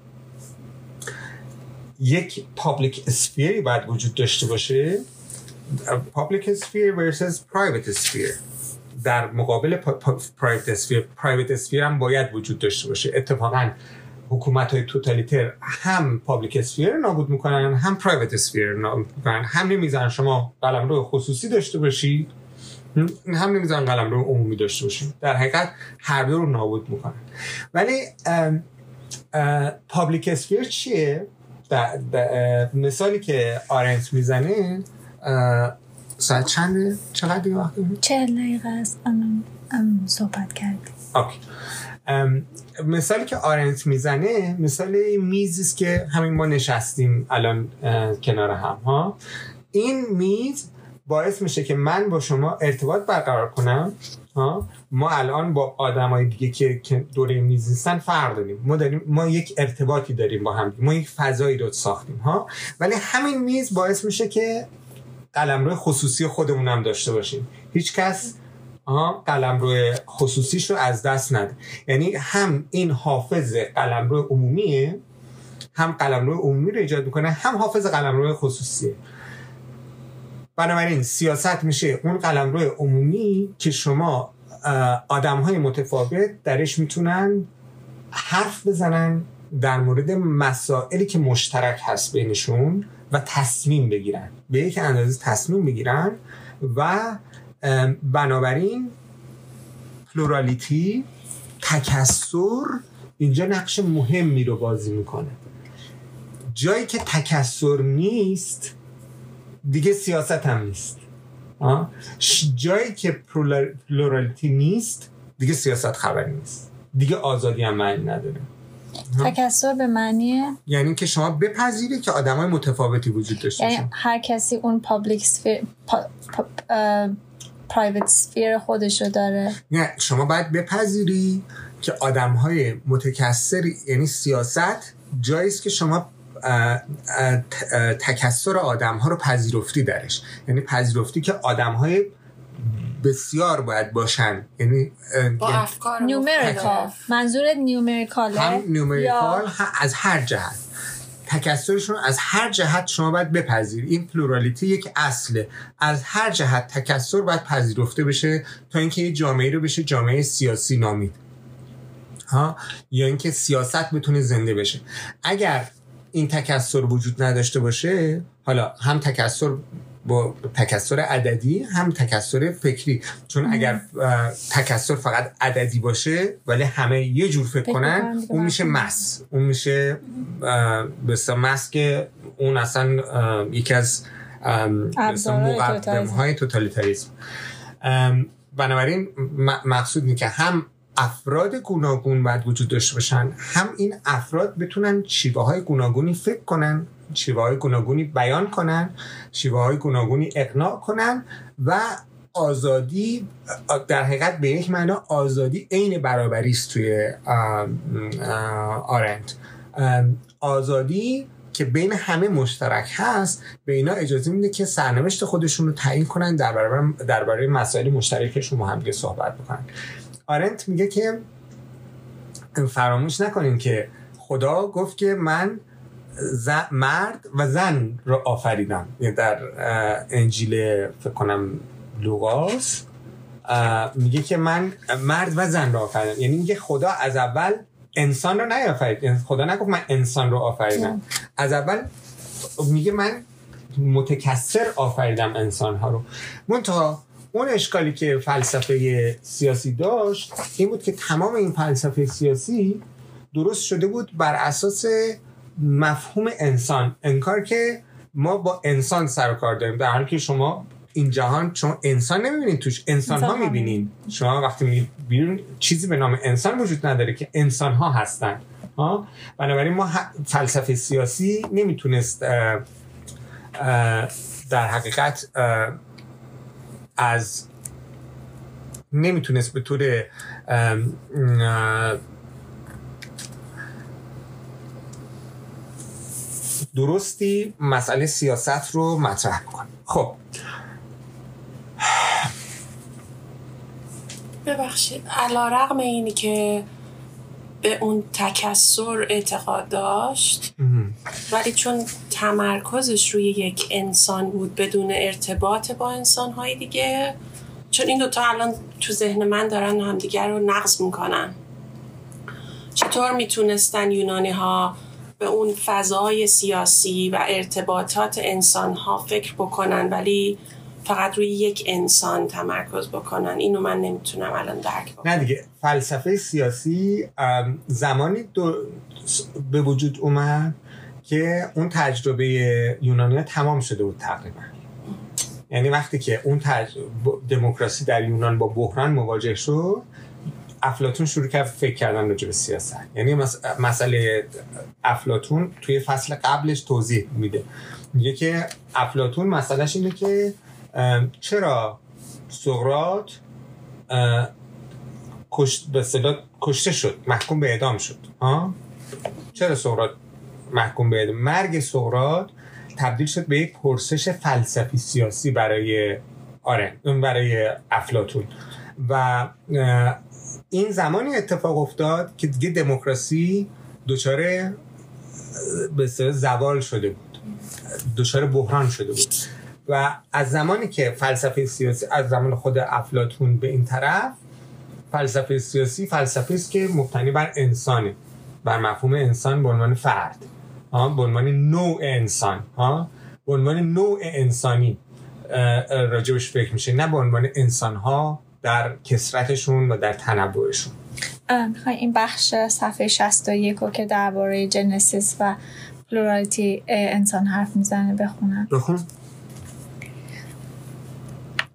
یک public sphere ی باید وجود داشته باشه. public sphere versus private sphere در مقابل private sphere private sphere هم باید وجود داشته باشه. اتفاقا حکومت های توتالیتر هم public sphere نابود می‌کنن هم private sphere نابود هم نمیذارن شما قلم رو خصوصی داشته باشید هم نمیذارن قلمرو عمومی داشته باشید در حقیقت هر دو رو نابود می‌کنن. ولی public sphere چیه؟ مثالی که آرنت می‌زنه ساعت چنده؟ چقدر دیگه وقت؟ چهل دقیقه است صحبت کردیم مثالی که آرنت می‌زنه مثال میزی است که همین ما نشستیم الان کنار هم ها این میز باعث میشه که من با شما ارتباط برقرار کنم. ها؟ ما الان با آدمای دیگه که دوره میز نیستن فرق داریم. ما داریم ما یک ارتباطی داریم با هم. ما یک فضایی رو ساختیم. ها؟ ولی همین میز باعث میشه که قلمرو خصوصی خودمون هم داشته باشیم. هیچ کس قلمرو خصوصیش رو از دست نده. یعنی هم این حافظ قلمرو عمومیه هم قلمرو عمومی رو ایجاد می‌کنه هم حافظ قلمرو خصوصیه. بنابراین سیاست میشه اون قلمرو عمومی که شما آدم های متفاوت درش می‌تونن حرف بزنن در مورد مسائلی که مشترک هست بینشون و تصمیم بگیرن. به یک اندازه تصمیم بگیرن و بنابراین plurality تکثر اینجا نقش مهمی رو بازی می‌کنه. جایی که تکثر نیست دیگه سیاست هم نیست جایی که plurality نیست دیگه سیاست خبری نیست. دیگه آزادی هم معنی نداره. تکسر به معنیه یعنی که شما بپذیرید که آدم های متفاوتی وجود داشته یعنی هر کسی اون پابلیک سفیر پرایوت سفیر خودشو داره. نه شما باید بپذیری که آدم های متکثری یعنی سیاست جاییست که شما تکسر آدم ها رو پذیرفتی درش. یعنی پذیرفتی که آدم های بسیار باید باشن. یعنی با یعنی افکار numerical منظور numerical ه هم numerical از هر جهت. تکثرشون از هر جهت شما باید بپذیرید این plurality یک اصله. از هر جهت تکثر باید پذیرفته بشه تا اینکه یه جامعه رو بشه جامعه سیاسی نامید. ها؟ یا اینکه سیاست بتونه زنده بشه. اگر این تکثر وجود نداشته باشه حالا هم تکثر با تکثر عددی هم تکثر فکری. چون اگر تکسر فقط عددی باشه ولی همه یه جور فکر, کنن اون میشه مس. اون میشه بسیار مس که اون اصلا یکی از مقدم های توتالیتاریسم. بنابراین مقصود اینه که هم افراد گوناگون باید وجود داشته باشن. هم این افراد بتونن شیوه های گوناگونی فکر کنن شیوه های گوناگونی بیان کنن شیوه های گوناگونی اقناع کنن و آزادی در حقیقت به یک معنا آزادی عین برابری است توی آرنت آزادی که بین همه مشترک هست به اینا اجازه میده که سرنوشت خودشون رو تعیین کنن درباره درباره مسائل مشترکشون با هم صحبت بکنن. آرنت میگه که فراموش نکنین که خدا گفت که من مرد و زن رو آفریدم. یعنی در انجیل فکر کنم لوقاس میگه که من مرد و زن رو آفریدم. یعنی میگه خدا از اول انسان رو نیافرید. یعنی خدا نگفت من انسان رو آفریدم. از اول میگه من متکثر آفریدم انسان ها رو. منتها اون اشکالی که فلسفه سیاسی داشت این بود که تمام این فلسفه سیاسی درست شده بود بر اساس مفهوم انسان. انکار که ما با انسان سر و کار داریم. در حالی که شما این جهان شما انسان نمی‌بینید توش. انسان ها می‌بینید شما وقتی می‌بینید چیزی به نام انسان وجود نداره که انسان ها هستن. ها؟ بنابراین ما فلسفه سیاسی نمی‌تونست در حقیقت از نمی‌تونست به طور درستی مسئله سیاست رو مطرح کنه. خب. ببخشید. علا رقم اینی که به اون تکسر اعتقاد داشت؟ ولی چون تمرکزش روی یک انسان بود بدون ارتباط با انسانهای دیگه چون این دوتا الان تو ذهن من دارن همدیگر رو نقض می‌کنن. چطور می‌تونستن یونانی ها به اون فضای سیاسی و ارتباطات انسان ها فکر بکنن ولی فقط روی یک انسان تمرکز بکنن؟ اینو من نمی‌تونم الان درک بکنم. نه دیگه فلسفه سیاسی زمانی دو به وجود اومد که اون تجربه یونانی تمام شده بود تقریبا. یعنی وقتی که اون دموکراسی در یونان با بحران مواجه شد افلاتون شروع کرد فکر کردن راجع به سیاست. یعنی مسئله افلاتون توی فصل قبلش توضیح میده. میگه که افلاتون مسئلهش اینه که چرا سقراط به کشته شد محکوم به اعدام شد ها؟ چرا سقراط محکوم به مرگ سقراط تبدیل شد به یک پرسش فلسفی سیاسی برای آره اون برای افلاتون. و این زمانی اتفاق افتاد که دیگه دموکراسی دچار به زوال شده بود. دچار بحران شده بود. و از زمانی که فلسفه سیاسی از زمان خود افلاتون به این طرف فلسفه سیاسی فلسفه است که مبتنی بر انسانه. بر مفهوم انسان به عنوان فرد. به عنوان نوع انسان ها؟ به عنوان نوع انسانی راجبش فکر میشه. نه به عنوان انسان ها در کسرتشون و در تنوعشون. می‌خوای این بخش صفحه 61 که درباره جنسیس و پلورالیتی انسان حرف می‌زنه بخونم؟ بخون.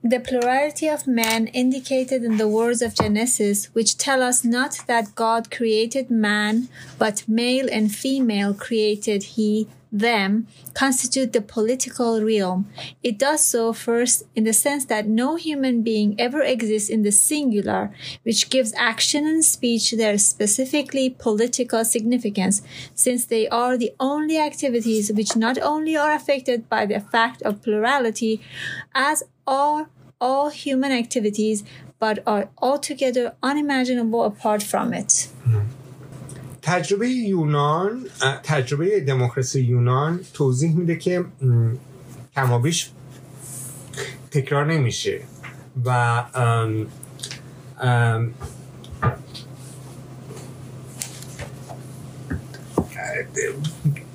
The plurality of man indicated in the words of Genesis, which tell us not that God created man, but male and female created he them constitute the political realm. It does so first in the sense that no human being ever exists in the singular, which gives action and speech their specifically political significance, since they are the only activities which not only are affected by the fact of plurality, as are all human activities, but are altogether unimaginable apart from it. Mm. تجربه یونان تجربه دموکراسی یونان توضیح میده که کمابیش تکرار نمیشه و ام ام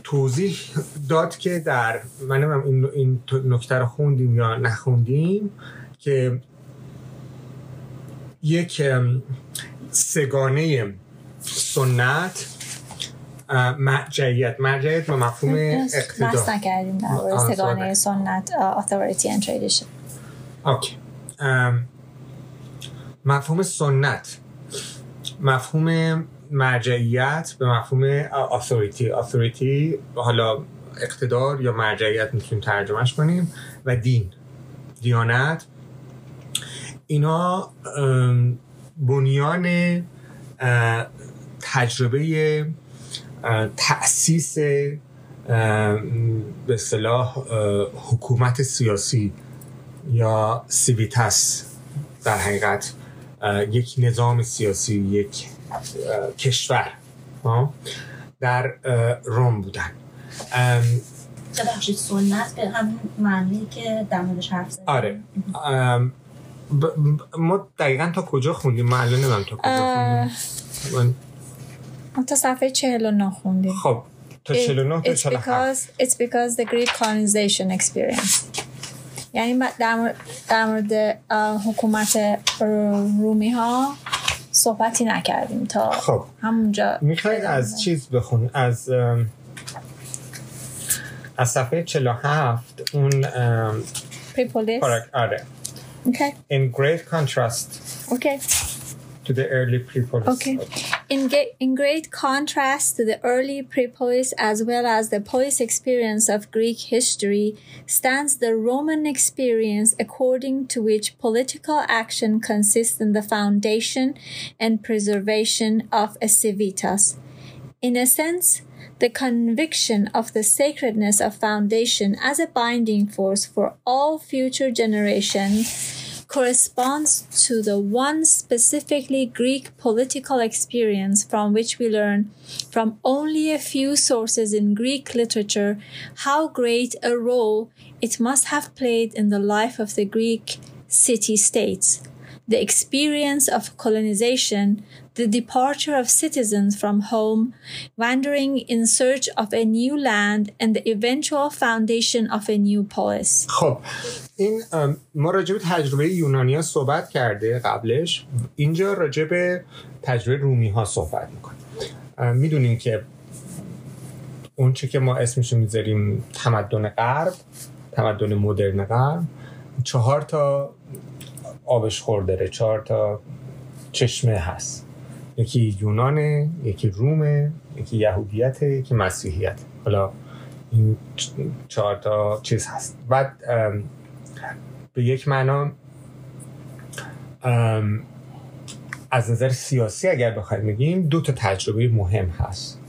توضیح داد که در من این, این نکته رو خوندیم یا نخوندیم که یک سگانه سنت مرجعیت مرجعیت به مفهوم اقتدار بحث نکردیم در سگانه سنت authority and tradition. اوکی. مفهوم سنت. مفهوم مرجعیت به مفهوم authority. Authority حالا اقتدار یا مرجعیت می‌تونیم ترجمهش کنیم. و دین. دیانت. اینا بنیان تجربه تأسیس به صلاح حکومت سیاسی یا سیویتس در حقیقت یک نظام سیاسی یک کشور در روم بودن. سنت به همون معنی که در موردش حرف آره. ما دقیقا تا کجا خوندیم؟ من الان نمیم تا کجا خوندیم. تا صفحه 49 خوندیم خب تا 49 تا 47 It's because the Greek colonization experience یعنی در مورد, در مورد حکومت رومی ها صحبتی نکردیم تا خب همونجا می‌خوای از چیز بخون از از صفحه 47 اون پریپولیس آره Okay. In great contrast. Okay. to the early prepolis. Okay. In, in great contrast to the early prepolis as well as the polis experience of Greek history stands the Roman experience according to which political action consists in the foundation and preservation of a civitas. In a sense, the conviction of the sacredness of foundation as a binding force for all future generations corresponds to the one specifically Greek political experience from which we learn from only a few sources in Greek literature how great a role it must have played in the life of the Greek city states. the experience of colonization, the departure of citizens from home, wandering in search of a new land, and the eventual foundation of a new polis. خب این ما راجع به تجربه یونانی ها صحبت کرده قبلش. اینجا راجع به تجربه رومی ها صحبت می‌کنه می‌دونیم که اون چه که ما اسمشو می‌ذاریم تمدن غرب تمدن مدرن غرب. چهار تا آبش خورداره چهار تا چشمه هست. یکی یونانه یکی رومه یکی یهودیت یکی مسیحیت. حالا این چهار تا چیز هست. بعد به یک معنا از نظر سیاسی اگر بخوایم بگیم دو تا تجربه مهم هست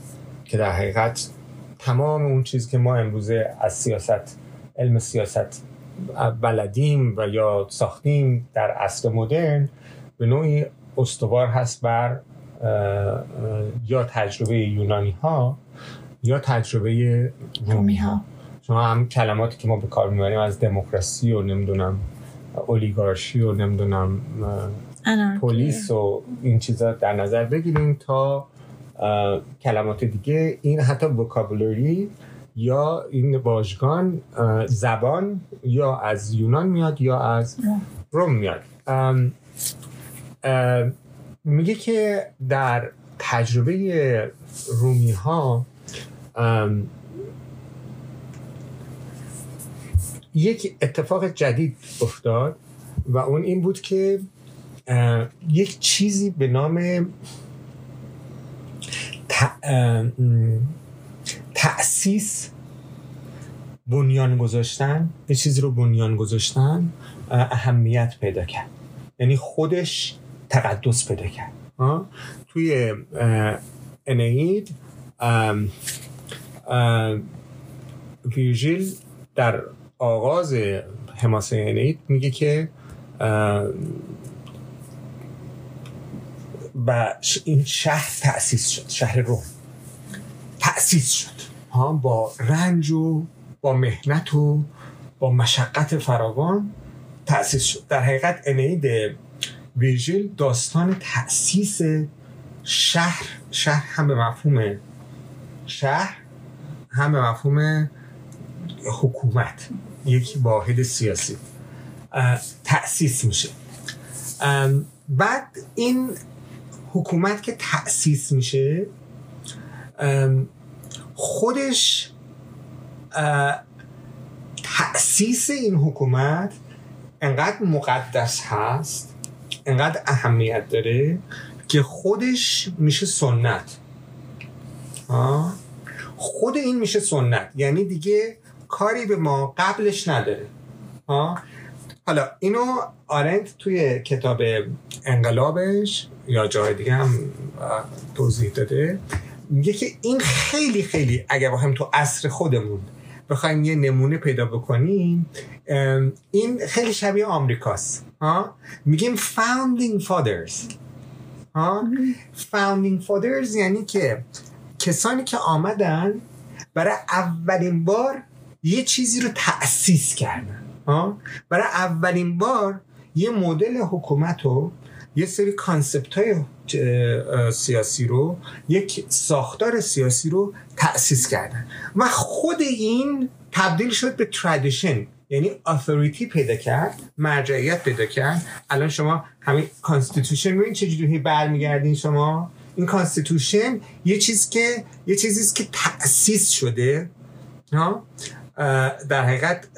که در حقیقت تمام اون چیز که ما امروزه از سیاست علم سیاست بلدیم و یا ساختیم در اصل مدرن به نوعی استوار هست بر یا تجربه یونانی ها یا تجربه رومی ها شما هم کلماتی که ما به کار می‌بریم از دموکراسی و نمی‌دونم اولیگارشی و نمی‌دونم پلیس و این چیزا در نظر بگیریم تا کلمات دیگه. این حتی وکابولری یا این واژگان زبان یا از یونان میاد یا از روم میاد. میگه که در تجربه رومی ها یک اتفاق جدید افتاد و اون این بود که یک چیزی به نام تأسیس بنیان گذاشتن. یه چیزی رو بنیان گذاشتن اهمیت پیدا کرد. یعنی خودش تقدس پیدا کرد. توی انهید ویرژیل در آغاز حماسه انهید میگه که و این شهر تأسیس شد شهر روم. تأسیس شد. ها؟ با رنج و با مهنت و با مشقت فراوان تأسیس شد. در حقیقت انید ویژیل داستان تأسیس شهر شهر هم به مفهوم شهر هم به مفهوم حکومت یک واحد سیاسی. تأسیس میشه. بعد این حکومت که تأسیس میشه خودش تأسیس این حکومت انقدر مقدس هست انقدر اهمیت داره که خودش میشه سنت. خود این میشه سنت. یعنی دیگه کاری به ما قبلش نداره. حالا اینو آرنت توی کتاب انقلابش یا جای دیگه هم توضیح داده. میگه که این خیلی خیلی اگر با هم تو عصر خودمون بخوایم یه نمونه پیدا بکنیم این خیلی شبیه آمریکاست. ها؟ میگیم founding fathers. ها؟ founding fathers یعنی که کسانی که آمدن برای اولین بار یه چیزی رو تأسیس کردن. ها؟ برای اولین بار یه مدل حکومت رو یه سری concept های سیاسی رو یک ساختار سیاسی رو تأسیس کردن. و خود این تبدیل شد به tradition یعنی authority پیدا کرد مرجعیت پیدا کرد. الان شما همین constitution رو این چجوری برمیگردین شما؟ این constitution یه چیز که یه چیزی که تأسیس شده. ها؟ در حقیقت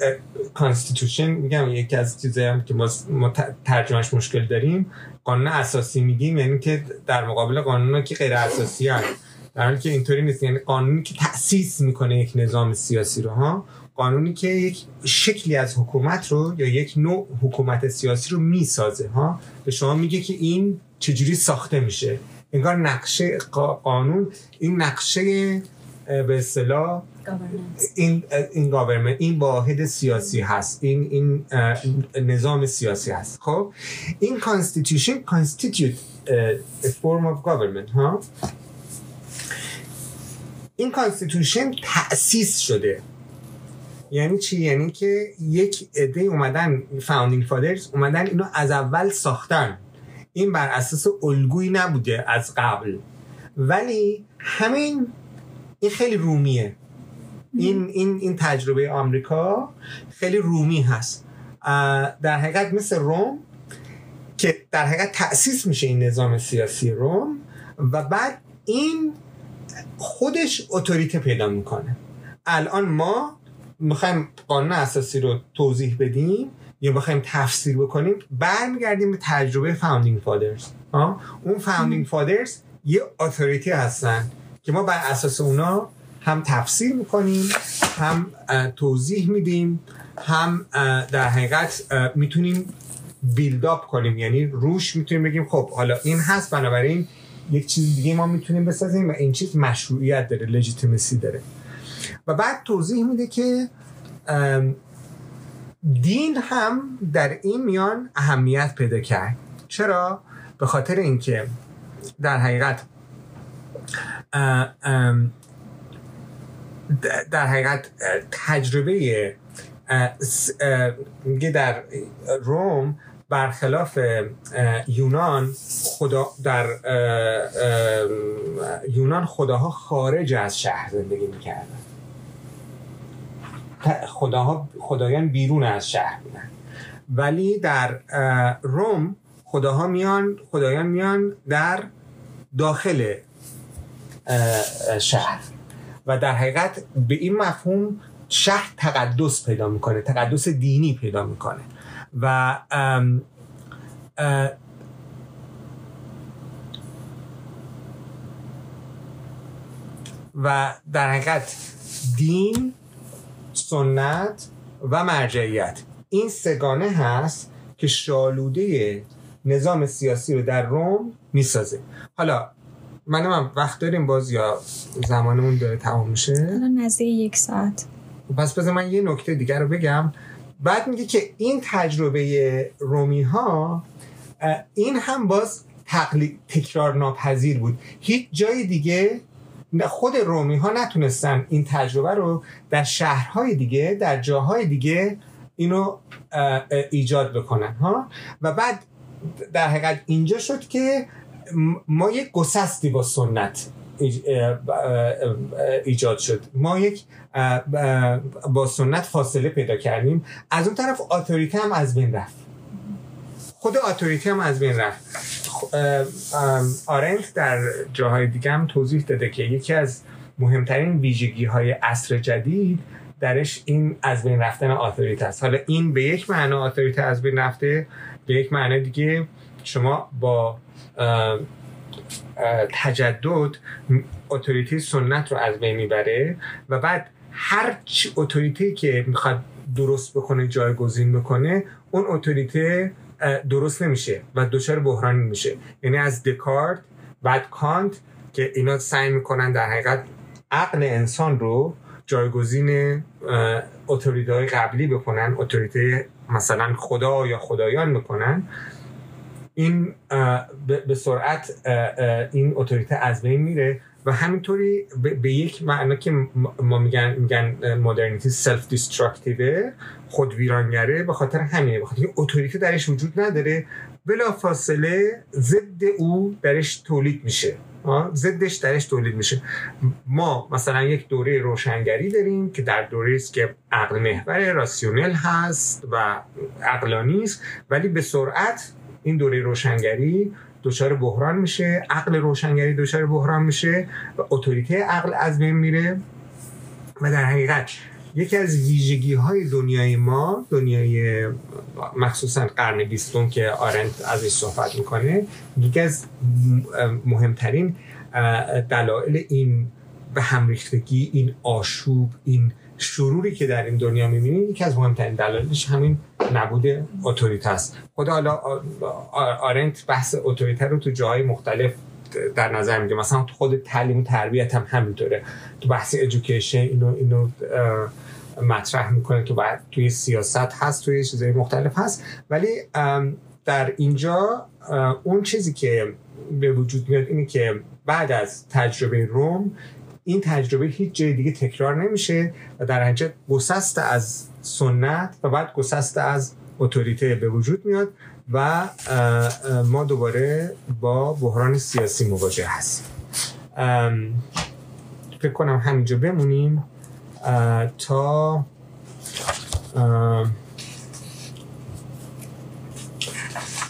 constitution میگم یکی از چیزایی هم که ما ترجمهش مشکل داریم. قانون اساسی میگیم یعنی که در مقابل قانون که غیر اساسی هست. در حالی که اینطوری نیست یعنی قانونی که تأسیس می‌کنه یک نظام سیاسی رو ها؟ قانونی که یک شکلی از حکومت رو یا یک نوع حکومت سیاسی رو می‌سازه ها؟ به شما میگه که این چجوری ساخته میشه؟ انگار نقشه قانون این نقشه به اصطلاح این این government این واحد سیاسی هست این این نظام سیاسی هست. خب این constitution constitute form of government ها؟ این constitution تأسیس شده. یعنی چی؟ یعنی که یک عده اومدن founding fathers اومدن اینو از اول ساختن. این بر اساس الگویی نبوده از قبل. ولی همین این خیلی رومیه. این این این تجربه آمریکا خیلی رومی هست. در حقیقت مثل روم که در حقیقت تأسیس میشه این نظام سیاسی روم و بعد این خودش اتوریته پیدا می‌کنه. الان ما می‌خوایم قانون اساسی رو توضیح بدیم یا بخوایم تفسیر بکنیم برمیگردیم به تجربه founding fathers اون founding fathers یه authority هستن که ما بر اساس اونا هم تفسیر می‌کنیم هم توضیح میدیم هم در حقیقت می‌تونیم build up کنیم. یعنی روش می‌تونیم بگیم خب حالا این هست بنابراین یک چیز دیگه ما می‌تونیم بسازیم و این چیز مشروعیت داره legitimacy داره. و بعد توضیح میده که دین هم در این میان اهمیت پیدا کرد چرا؟ به خاطر اینکه در حقیقت در حقیقت تجربه در روم برخلاف یونان خدا در یونان خداها خارج از شهر زندگی می‌کردن خداها خدایان بیرون از شهر بودن. ولی در روم خداها میان خدایان میان در داخل شهر. و در حقیقت به این مفهوم شهر تقدس پیدا می‌کنه تقدس دینی پیدا می‌کنه. و و در حقیقت دین سنت و مرجعیت. این سگانه هست که شالوده نظام سیاسی رو در روم می‌سازه. حالا من هم وقت داریم باز یا زمانمون داره تمام میشه؟ نزدیک یک ساعت. پس بذار من یه نکته دیگر رو بگم. بعد میگه که این تجربه رومی ها این هم باز تکرار ناپذیر بود. هیچ جای دیگه خود رومی ها نتونستن این تجربه رو در شهرهای دیگه در جاهای دیگه اینو ایجاد بکنن ها؟ و بعد در حقیقت اینجا شد که ما یک گسستی با سنت ایجاد شد. ما یک با سنت فاصله پیدا کردیم. از اون طرف اتوریته هم از بین رفت. خود اتوریته هم از بین رفت. آرنت در جاهای دیگه هم توضیح داده که یکی از مهمترین ویژگی های عصر جدید درش این از بین رفتن اتوریته است. حالا این به یک معنا اتوریته از بین رفته به یک معنا دیگه شما با تجدد اتوریته سنت رو از بین می‌بره و بعد هر اتوریته که می‌خواد درست بکنه جایگزین بکنه اون اتوریته درست نمیشه و دچار بحران میشه. یعنی از دکارت بعد کانت که اینا سعی می‌کنن در حقیقت عقل انسان رو جایگزین اتوریته های قبلی بکنن اتوریته مثلا خدا یا خدایان بکنن این به سرعت این اتوریته از بین میره و همینطوری به یک معنا که ما میگن میگن modernity self-destructive خود ویرانگره به خاطر همینه به خاطر اتوریته درش وجود نداره بلافاصله ضد او درش تولید میشه. ضدش درش تولید میشه. ما مثلا یک دوره روشنگری داریم که در دوره است که عقل محور راسیونل هست و عقلانی است ولی به سرعت این دوره روشنگری دچار بحران میشه عقل روشنگری دچار بحران میشه و اتوریته عقل از بین میره. و در حقیقت یکی از ویژگی های دنیای ما دنیای مخصوصا قرن بیستون که آرنت ازش صحبت می‌کنه یکی از مهمترین دلایل این به هم این آشوب این شروری که در این دنیا می‌بینیم یکی از مهمترین دلایلش همین نبود اتوریته است. خدا حالا آرنت بحث اتوریته رو تو جاهای مختلف در نظر میگه مثلا خود تعلیم و تربیت هم همینطوره. تو بحث ادویکیشن اینو اینو مطرح می‌کنه که بعد توی سیاست هست توی چیزهای مختلف هست. ولی در اینجا اون چیزی که به وجود میاد اینه که بعد از تجربه روم این تجربه هیچ جای دیگه تکرار نمیشه و در نتیجه گسست از سنت و بعد گسست از اتوریته به وجود میاد و ما دوباره با بحران سیاسی مواجه هستیم فکر کنم همینجا بمونیم تا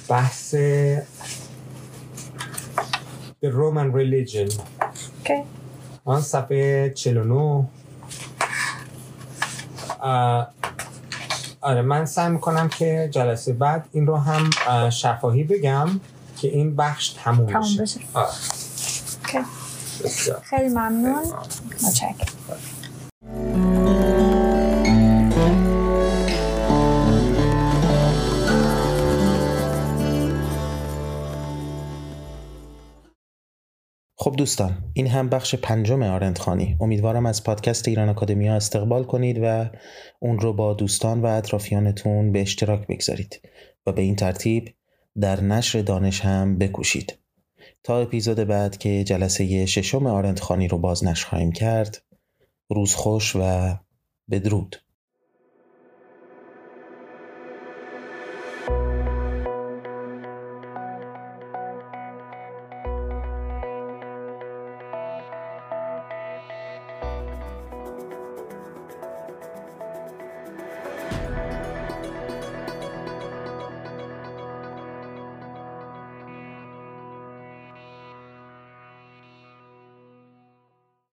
بحث The Roman Religion okay. آن صفحه 49 آره من سعی می‌کنم که جلسه بعد این رو هم شفاهی بگم که این بخش تموم بشه, آره. خیلی ممنون. متشکرم. خب دوستان این هم بخش پنجم آرندخانی امیدوارم از پادکست ایران اکادمیا استقبال کنید و اون رو با دوستان و اطرافیانتون به اشتراک بگذارید و به این ترتیب در نشر دانش هم بکوشید. تا اپیزود بعد که جلسه ششم آرندخانی رو بازنشر خواهیم کرد روز خوش و بدرود.